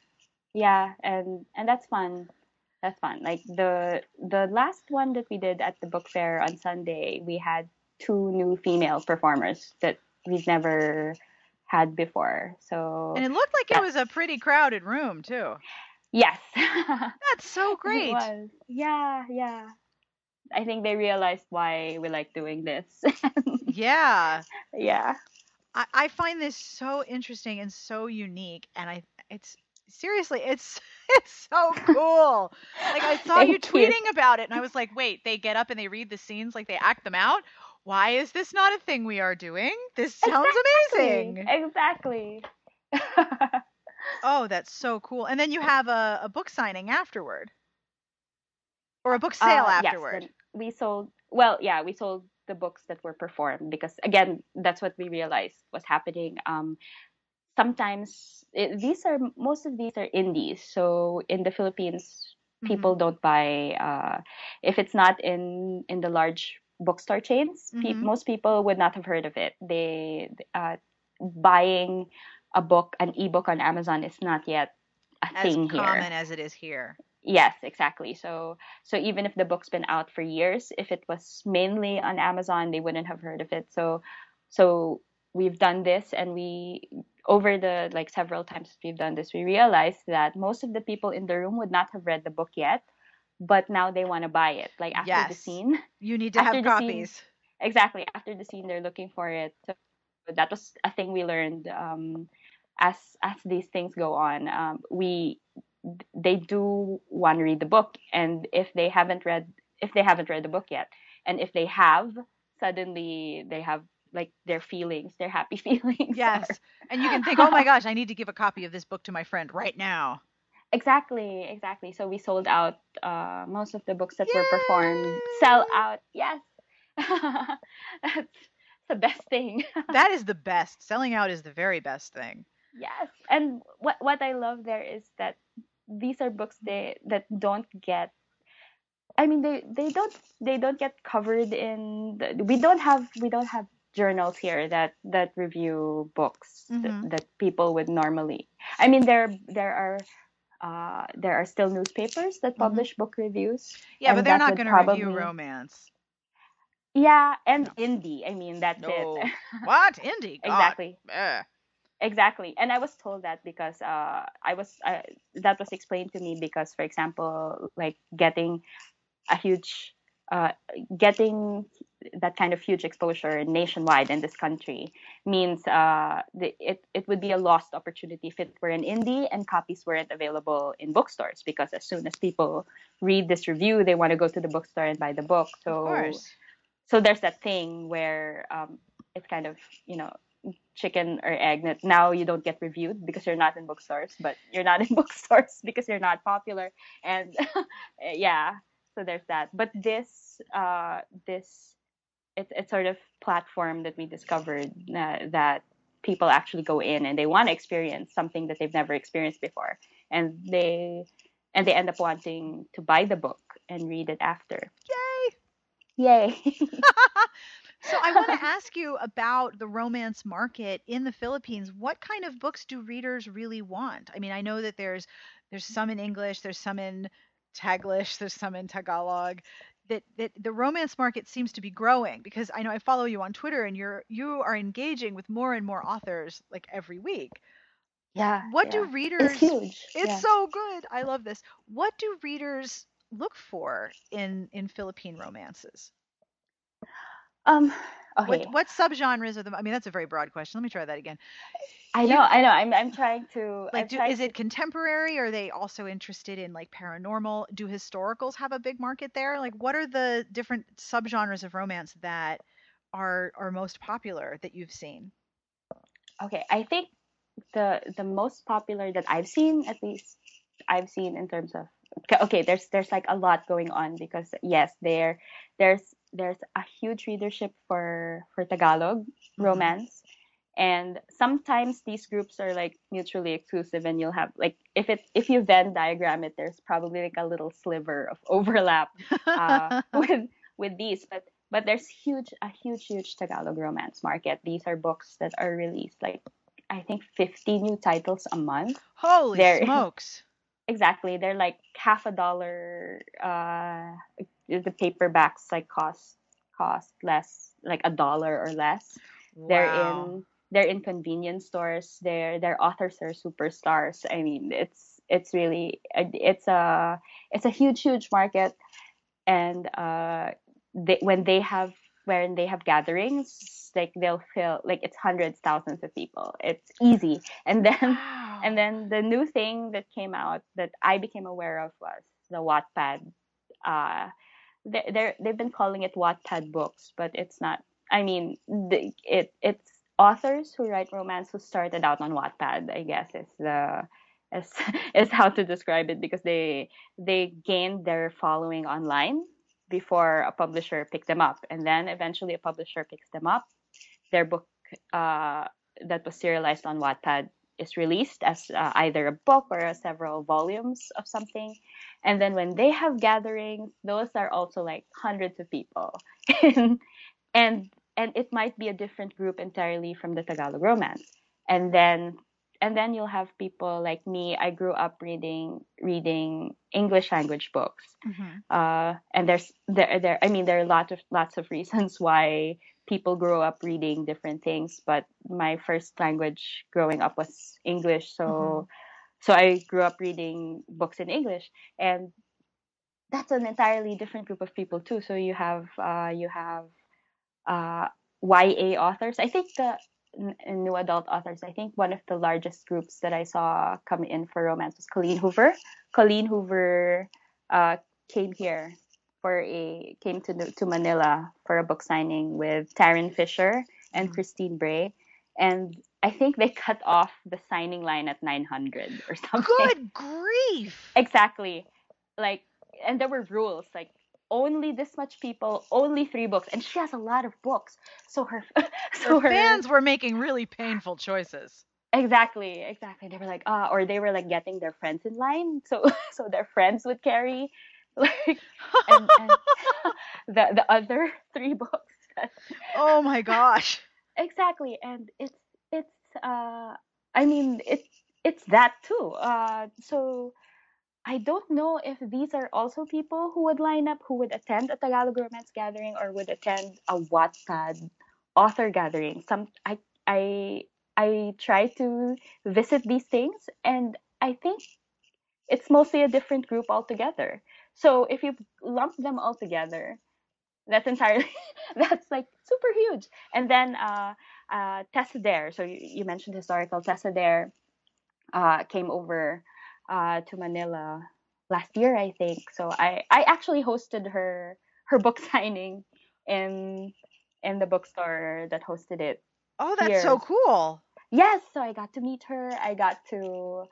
yeah and and that's fun that's fun like the the last one that we did at the book fair on sunday we had two new female performers that we've never had before. So And it looked like it was a pretty crowded room too. yes. That's so it great. was. Yeah yeah. I think they realized why we like doing this. Yeah. yeah. I, I find this so interesting and so unique and I it's seriously it's it's so cool. Like I saw you Thank you. tweeting about it and I was like, wait, they get up and they read the scenes like they act them out? Why is this not a thing we are doing? This sounds amazing. exactly Oh, that's so cool. And then you have a, a book signing afterward. Or a book sale Uh, afterward. then we sold well yeah we sold the books that were performed because again that's what we realized was happening um sometimes it, these are most of these are indies so in the philippines people Mm-hmm. don't buy uh if it's not in in the large bookstore chains pe- Mhm. most people would not have heard of it they uh buying a book an ebook on amazon is not yet a as thing here common as it is here. Yes, exactly. So so even if the book's been out for years, if it was mainly on Amazon, they wouldn't have heard of it. So so we've done this and we over the like several times we've done this, we realized that most of the people in the room would not have read the book yet, but now they want to buy it. Like after the scene. You need to have the scene- copies. Exactly. After the scene they're looking for it. So that was a thing we learned um as as these things go on. Um we they do want to read the book and if they haven't read if they haven't read the book yet and if they have suddenly they have like their feelings their happy feelings Yes. are- And you can think, oh my gosh, I need to give a copy of this book to my friend right now. exactly exactly so we sold out uh most of the books that were performed sell out yes that's the best thing That is the best. Selling out is the very best thing. Yes, and what what I love there is that these are books they that don't get. I mean, they they don't they don't get covered in. The, we don't have we don't have journals here that that review books th- Mhm. that people would normally. I mean, there there are. Uh, there are still newspapers that Mhm. publish book reviews. Yeah, but they're not going to review romance. Yeah, and No. indie. I mean, that's No. it. what? Indie? God. exactly. Ugh. Exactly, and I was told that because uh, I was uh, that was explained to me because, for example, like getting a huge, uh, getting that kind of huge exposure nationwide in this country means uh, the, it it would be a lost opportunity if it were an indie and copies weren't available in bookstores because as soon as people read this review, they want to go to the bookstore and buy the book. So so there's that thing where um, it's kind of you know chicken or egg. That now you don't get reviewed because you're not in bookstores but you're not in bookstores because you're not popular. And yeah so there's that. But this uh, this it's it's sort of platform that we discovered uh, that people actually go in and they want to experience something that they've never experienced before and they and they end up wanting to buy the book and read it after Yay. yay So I want to ask you about the romance market in the Philippines. What kind of books do readers really want? I mean, I know that there's there's some in English, there's some in Taglish, there's some in Tagalog. That that the romance market seems to be growing because I know I follow you on Twitter and you're you are engaging with more and more authors like every week. yeah What do readers it's huge It's yeah. so good. I love this. What do readers look for in in Philippine romances? Um okay What what subgenres are the? I mean, that's a very broad question. Let me try that again. i know i know i'm i'm trying to Like, I'm do, trying is to- it contemporary? Are they also interested in like paranormal? Do historicals have a big market there? Like, what are the different subgenres of romance that are are most popular that you've seen? okay i think the the most popular that I've seen, at least I've seen in terms of okay, there's there's like a lot going on because yes, there there's there's a huge readership for for Tagalog Mm-hmm. romance. And sometimes these groups are like mutually exclusive and you'll have like if it if you Venn diagram it, there's probably like a little sliver of overlap uh, with with these. But but there's huge a huge huge Tagalog romance market. These are books that are released like I think 50 new titles a month. Holy There- smokes. Exactly, they're like half a dollar. Uh, the paperbacks like cost cost less, like a dollar or less. wow. They're in they're in convenience stores. Their their authors are superstars. I mean, it's it's really it's a it's a huge huge market, and uh, they, when they have when they have gatherings, like they'll fill like it's hundreds thousands of people. It's easy, and then Wow. and then the new thing that came out that I became aware of was the Wattpad. Uh, they they've been calling it Wattpad books, but it's not. I mean, the, it it's authors who write romance who started out on Wattpad. I guess is the is is how to describe it because they they gained their following online before a publisher picked them up, and then eventually a publisher picks them up. Their book uh, that was serialized on Wattpad is released as uh, either a book or a several volumes of something. And then when they have gatherings, those are also like hundreds of people. and and and it might be a different group entirely from the Tagalog romance. And then and then you'll have people like me. I grew up reading reading English language books Mhm. uh, and there's there there I mean there are lots of lots of reasons why people grow up reading different things but my first language growing up was English. So Mhm. so I grew up reading books in English and that's an entirely different group of people too. So you have uh, you have uh, YA authors. I think the n- new adult authors I think one of the largest groups that I saw come in for romance was Colleen Hoover. Colleen Hoover uh, came here for a came to to Manila for a book signing with Tarryn Fisher and Mhm. Christine Brae, and I think they cut off the signing line at 900 or something. Good grief. Exactly, like, and there were rules like only this much people, only three books, and she has a lot of books, so her so Her fans were making really painful choices. Exactly, exactly. They were like, uh, or they were like getting their friends in line, so so their friends would carry like and, and the the other three books. oh my gosh. exactly, and it's it's uh, I mean it's it's that too. Uh, so I don't know if these are also people who would line up, who would attend a Tagalog romance gathering or would attend a Wattpad author gathering. Some I I I try to visit these things, and I think it's mostly a different group altogether. So if you lump them all together, that's entirely that's like super huge. And then uh, uh, Tessa Dare. So you, you mentioned historical. Tessa Dare uh, came over uh, to Manila last year, I think. So I I actually hosted her her book signing in in the bookstore that hosted it Oh, that's so cool. yes so i got to meet her i got to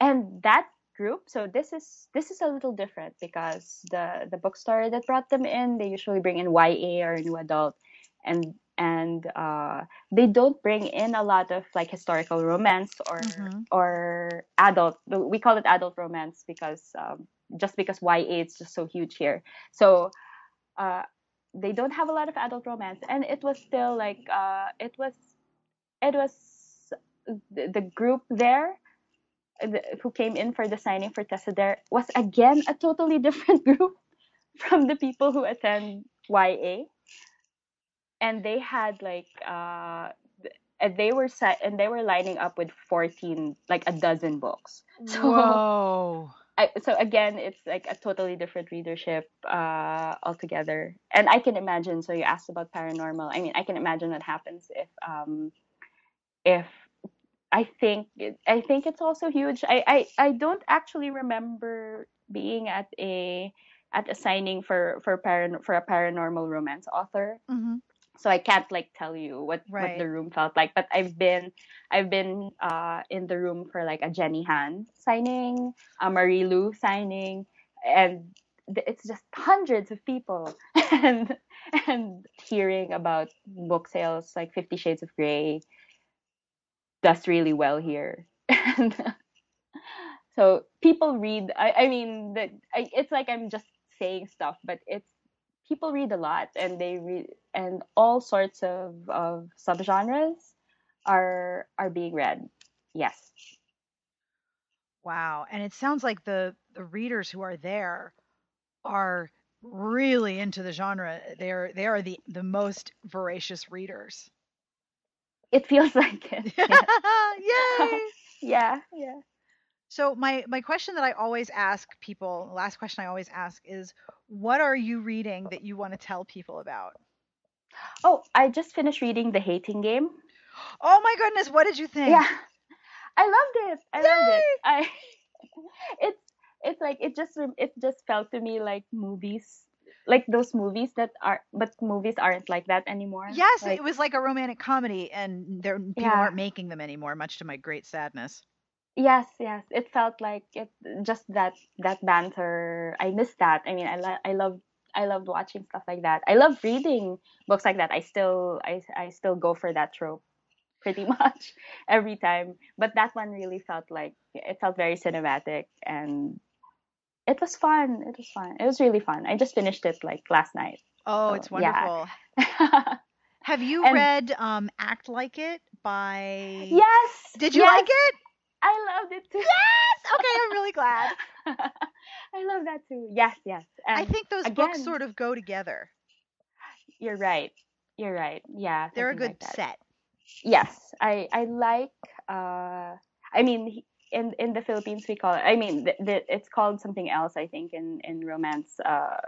and that group. So this is this is a little different because the the bookstore that brought them in they usually bring in ya or new adult. And and uh, they don't bring in a lot of like historical romance or Mhm. or adult we call it adult romance because um, just because ya is just so huge here. So uh, they don't have a lot of adult romance. And it was still like uh, it was it was the, the group there the, who came in for the signing for Tessa Dare was again a totally different group from the people who attend YA. And they had like uh and they were set and they were lining up with 14 like a dozen books. So Whoa. I, so again it's like a totally different readership uh altogether. And I can imagine so you asked about paranormal. I mean I can imagine what happens if um if I think I think it's also huge. I, I I don't actually remember being at a at a signing for for paran- for a paranormal romance author. hmm so I can't like tell you what Right. what the room felt like. But I've been I've been uh in the room for like a Jenny Han signing, a Marie Lu signing, and th- it's just hundreds of people and and hearing about book sales like Fifty Shades of Grey does really well here. And so people read. I, I mean, the, I, it's like I'm just saying stuff, but it's people read a lot, and they read, and all sorts of of subgenres are are being read. Yes. Wow. And it sounds like the the readers who are there are really into the genre. They're they are the the most voracious readers. It feels like it. Yeah. Yay! yeah, yeah. So my my question that I always ask people, last question I always ask is what are you reading that you want to tell people about? Oh, I just finished reading The Hating Game. Oh my goodness, what did you think? Yeah. I loved it. I loved it. I it's it's like it just it just felt to me like movies like those movies that are but movies aren't like that anymore. Yes, Like it was like a romantic comedy and there people Yeah. aren't making them anymore, much to my great sadness. yes, yes. It felt like it just that that banter. I miss that. I mean, I lo- I love I loved watching stuff like that. I love reading books like that. I still I I still go for that trope pretty much every time. But that one really felt like it felt very cinematic and it was fun. It was fun. It was really fun. I just finished it like last night. Oh, So, it's yeah. wonderful. Have you And- read um Act Like It by yes. Did you yes, like it? I loved it too. Yes. Okay, I'm really glad. I love that too. Yes, yes. I think those books sort of go together. you're right. You're right. Yeah. They're a good like set. Yes, I I like. Uh, I mean, in in the Philippines we call it. I mean, it's called something else. I think in in romance. Uh,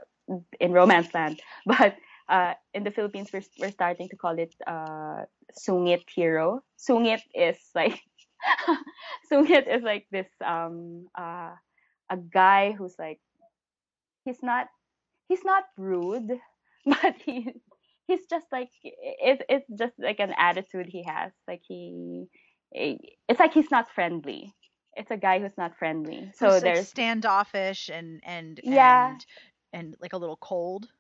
in romance land, but uh, in the Philippines we're we're starting to call it uh sungit hero. Sungit is like sungit is like this um uh a guy who's like he's not he's not rude, but he he's just like it, it's just like an attitude he has like he it's like he's not friendly it's a guy who's not friendly. So Who's, like, there's standoffish and and Yeah. and and like a little cold.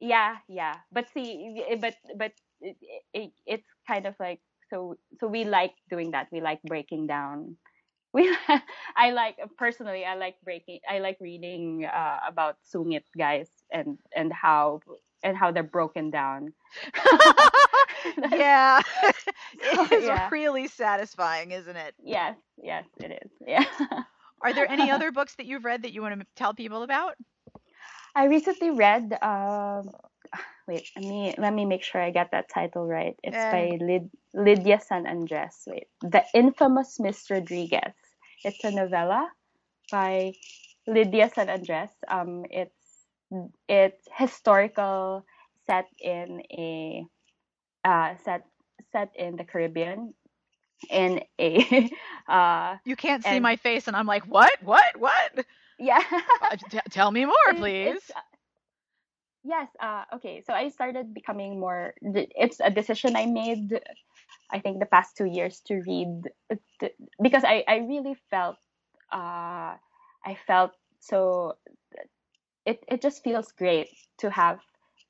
yeah yeah. But see but but it, it, it's kind of like so so we like doing that. We like breaking down. We i like personally i like breaking i like reading uh, about sungit guys and and how and how they're broken down yeah. it is Yeah. really satisfying, isn't it? yes yes it is yeah Are there any other books that you've read that you want to tell people about? I recently read. Um, wait, let me let me make sure I get that title right. It's Eh. by Lyd- Lydia San Andres. Wait, The Infamous Miss Rodriguez. It's a novella by Lydia San Andres. Um, it's it's historical, set in a uh, set set in the Caribbean, in a uh, You can't see And- my face, and I'm like, what, what, what? yeah. Uh, t- tell me more, please. it's, uh, yes. Uh, okay. So I started becoming more. It's a decision I made. I think the past two years to read uh, because I I really felt. Uh, I felt so. It it just feels great to have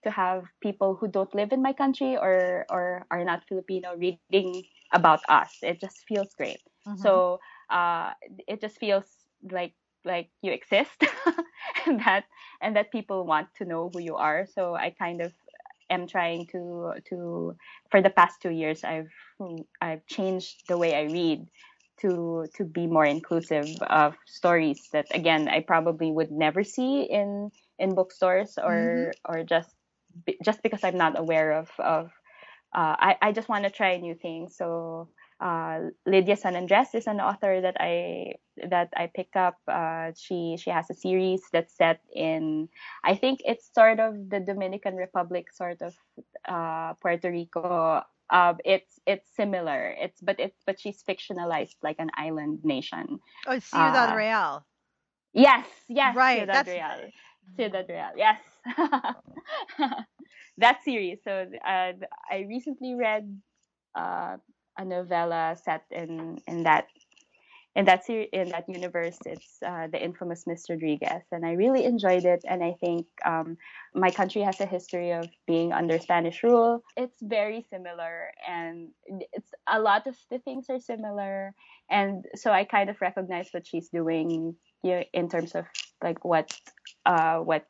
to have people who don't live in my country or or are not Filipino reading about us. It just feels great Mhm. so uh it just feels like like you exist and that and that people want to know who you are so i kind of am trying to to for the past two years i've i've changed the way i read to to be more inclusive of stories that again i probably would never see in in bookstores or or just just because i'm not aware of of uh, I, I just want to try new things so uh, Lydia San Andres is an author that I that I picked up. Uh, she she has a series that's set in I think it's sort of the Dominican Republic, sort of uh, Puerto Rico. Uh, it's it's similar. It's but it's but she's fictionalized like an island nation. oh, Ciudad uh, Real. Yes, yes, Right, Ciudad that's- Real. Ciudad Real, yes. that series. So uh, I recently read uh, a novella set in in that in that series in that universe it's uh, the infamous miss rodriguez and i really enjoyed it and i think um, my country has a history of being under spanish rule it's very similar and it's a lot of the things are similar and so i kind of recognize what she's doing you know, in terms of like what uh, what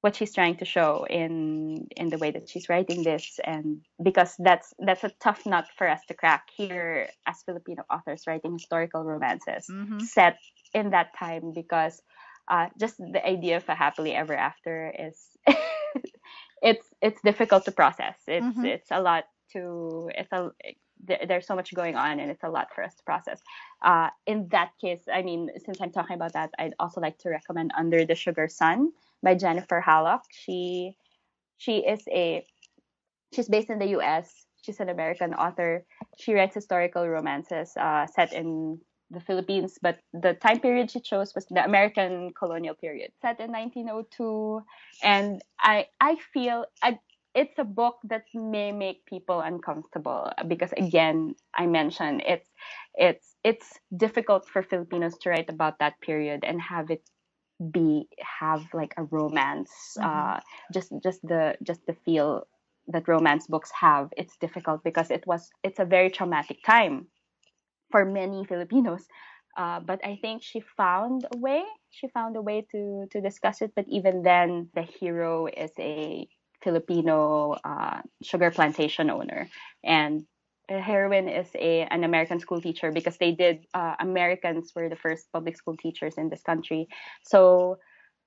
what she's trying to show in in the way that she's writing this and because that's that's a tough nut for us to crack here as filipino authors writing historical romances mm-hmm. set in that time because uh, just the idea of a happily ever after is it's it's difficult to process it's mm-hmm. it's a lot to it's a there's so much going on and it's a lot for us to process. Uh, in that case, I mean, since I'm talking about that, I'd also like to recommend Under the Sugar Sun by Jennifer Hallock. She she is a she's based in the U.S. She's an American author. She writes historical romances uh, set in the Philippines, but the time period she chose was the American colonial period, set in 1902. And I I feel I, it's a book that may make people uncomfortable because again, I mentioned it's it's it's difficult for Filipinos to write about that period and have it be have like a romance mm-hmm. uh just just the just the feel that romance books have it's difficult because it was it's a very traumatic time for many filipinos uh, but i think she found a way she found a way to to discuss it but even then the hero is a filipino uh, sugar plantation owner and heroine is a an American school teacher because they did uh, Americans were the first public school teachers in this country. So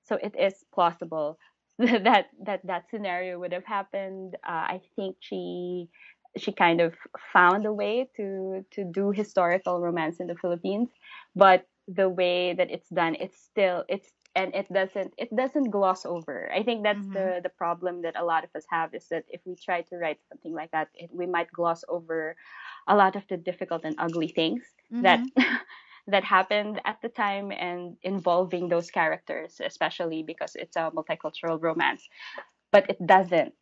so it is plausible that that that scenario would have happened. Uh, I think she she kind of found a way to to do historical romance in the Philippines, but the way that it's done, it's still it's and it doesn't it doesn't gloss over. I think that's mm-hmm. the the problem that a lot of us have is that if we try to write something like that it, we might gloss over a lot of the difficult and ugly things mm-hmm. that that happened at the time and involving those characters especially because it's a multicultural romance. But it doesn't.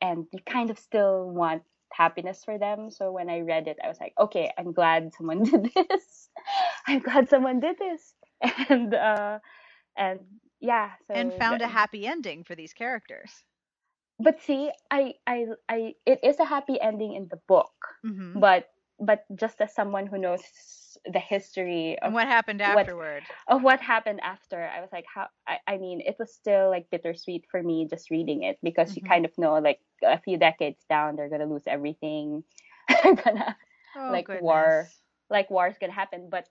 And you kind of still want happiness for them. So when i read it i was like okay i'm glad someone did this. I'm glad someone did this. And uh and yeah so and found the, a happy ending for these characters but see i i i it is a happy ending in the book mm-hmm. but but just as someone who knows the history of and what happened afterward what, of what happened after i was like how I, I mean it was still like bittersweet for me just reading it because mm-hmm. you kind of know like a few decades down they're gonna lose everything they're gonna oh, like goodness. war like war's gonna happen but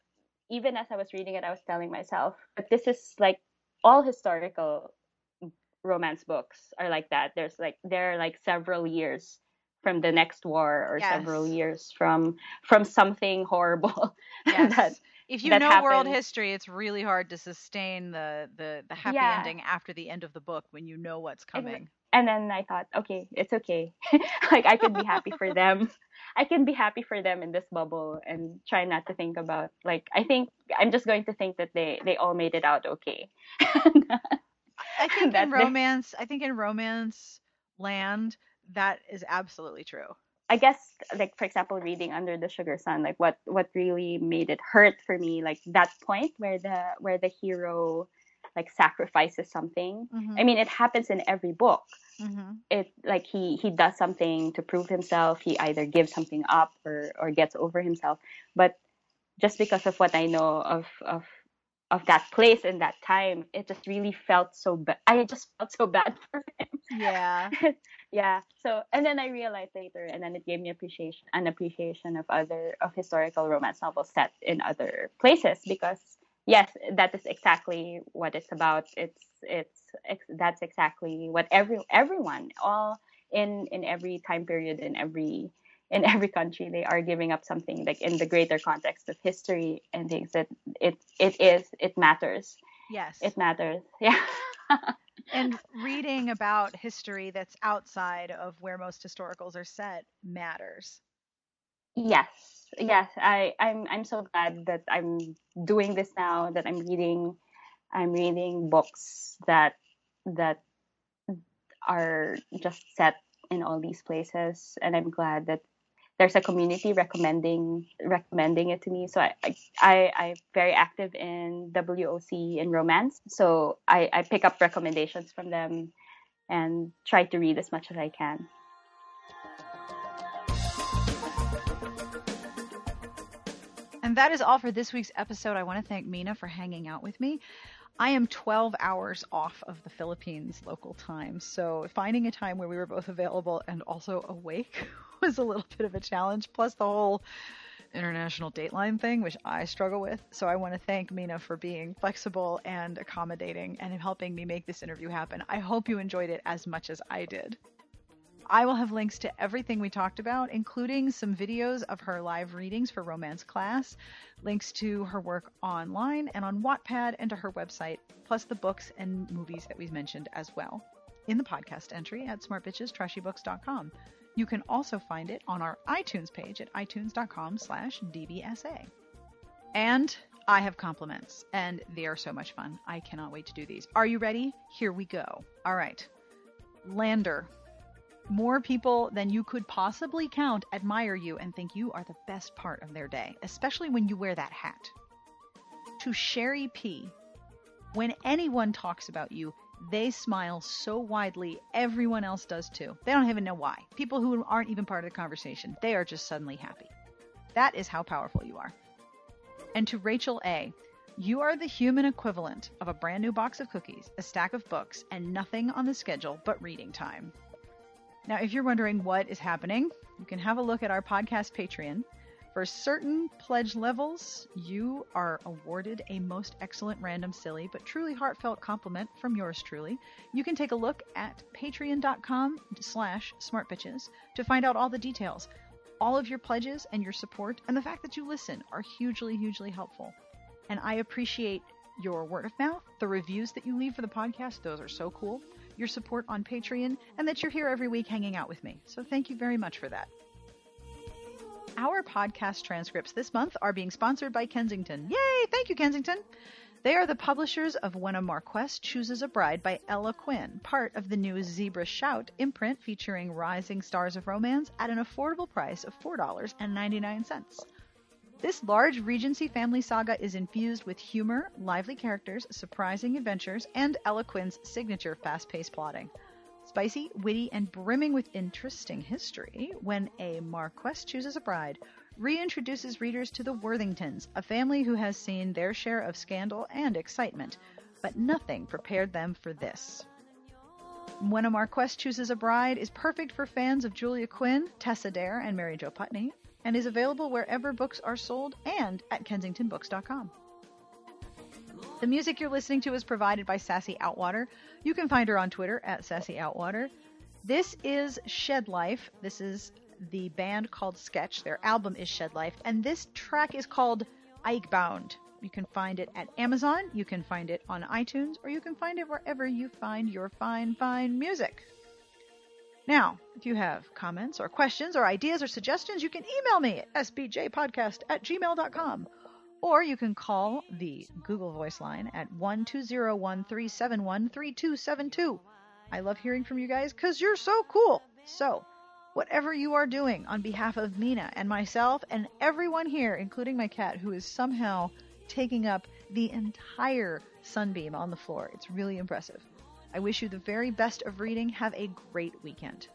even as I was reading it, I was telling myself, but this is like all historical romance books are like that. There's like there are like several years from the next war or yes. several years from from something horrible yes. that if you know happened. world history it's really hard to sustain the the, the happy yeah. ending after the end of the book when you know what's coming and then i thought okay it's okay like i could be happy for them I can be happy for them in this bubble and try not to think about like I think I'm just going to think that they they all made it out okay. I think in romance, I think in romance land that is absolutely true. I guess like for example reading Under the Sugar Sun like what what really made it hurt for me like that point where the where the hero like sacrifices something. Mm-hmm. I mean it happens in every book mm-hmm. it like he he does something to prove himself he either gives something up or or gets over himself but just because of what i know of of of that place and that time it just really felt so bad i just felt so bad for him yeah yeah so and then i realized later and then it gave me appreciation an appreciation of other of historical romance novels set in other places because yes that is exactly what it's about. It's it's that's exactly what every everyone all in in every time period in every in every country they are giving up something like in the greater context of history and things that it it is it matters. Yes. It matters. Yeah. And reading about history that's outside of where most historicals are set matters yes yes i i'm i'm so glad that i'm doing this now that i'm reading i'm reading books that that are just set in all these places, and I'm glad that there's a community recommending recommending it to me. So I I, I am very active in WOC in romance. So I, I pick up recommendations from them and try to read as much as I can. And that is all for this week's episode. I want to thank Mina for hanging out with me. I am 12 hours off of the Philippines local time, so finding a time where we were both available and also awake was a little bit of a challenge. Plus the whole international dateline thing, which I struggle with. So I want to thank Mina for being flexible and accommodating and helping me make this interview happen. I hope you enjoyed it as much as I did. I will have links to everything we talked about, including some videos of her live readings for romance class, links to her work online and on Wattpad, and to her website, plus the books and movies that we've mentioned as well in the podcast entry at smartbitchestrashybooks.com. You can also find it on our iTunes page at itunes.com slash dbsa. And I have compliments, and they are so much fun. I cannot wait to do these. Are you ready? Here we go. All right. Lander more people than you could possibly count admire you and think you are the best part of their day, especially when you wear that hat. To Sherry P, when anyone talks about you, they smile so widely, everyone else does too. They don't even know why. People who aren't even part of the conversation, they are just suddenly happy. That is how powerful you are. And to Rachel A, you are the human equivalent of a brand new box of cookies, a stack of books, and nothing on the schedule but reading time. Now, if you're wondering what is happening, you can have a look at our podcast Patreon. For certain pledge levels, you are awarded a most excellent random silly but truly heartfelt compliment from yours truly. You can take a look at patreon.com slash smartbitches to find out all the details. All of your pledges and your support and the fact that you listen are hugely, hugely helpful. And I appreciate your word of mouth, the reviews that you leave for the podcast. Those are so cool your support on Patreon, and that you're here every week hanging out with me. So thank you very much for that. Our podcast transcripts this month are being sponsored by Kensington. Yay! Thank you, Kensington. They are the publishers of When a Marquess Chooses a Bride by Ella Quinn, part of the new Zebra Shout imprint featuring rising stars of romance at an affordable price of $4.99. This large Regency family saga is infused with humor, lively characters, surprising adventures, and Ella Quinn's signature fast paced plotting. Spicy, witty, and brimming with interesting history, when a Marquess chooses a bride, reintroduces readers to the Worthingtons, a family who has seen their share of scandal and excitement, but nothing prepared them for this. When a Marquess chooses a bride is perfect for fans of Julia Quinn, Tessa Dare, and Mary Jo Putney, and is available wherever books are sold and at kensingtonbooks.com. The music you're listening to is provided by Sassy Outwater. You can find her on Twitter at Sassy Outwater. This is Shed Life. This is the band called Sketch. Their album is Shed Life, and this track is called Eichbound. You can find it at Amazon, you can find it on iTunes, or you can find it wherever you find your fine, fine music. Now, if you have comments or questions or ideas or suggestions, you can email me at sbjpodcast at gmail.com. Or you can call the Google Voice line at 12013713272. I love hearing from you guys because you're so cool. So, whatever you are doing on behalf of Mina and myself and everyone here, including my cat, who is somehow taking up the entire sunbeam on the floor, it's really impressive. I wish you the very best of reading. Have a great weekend.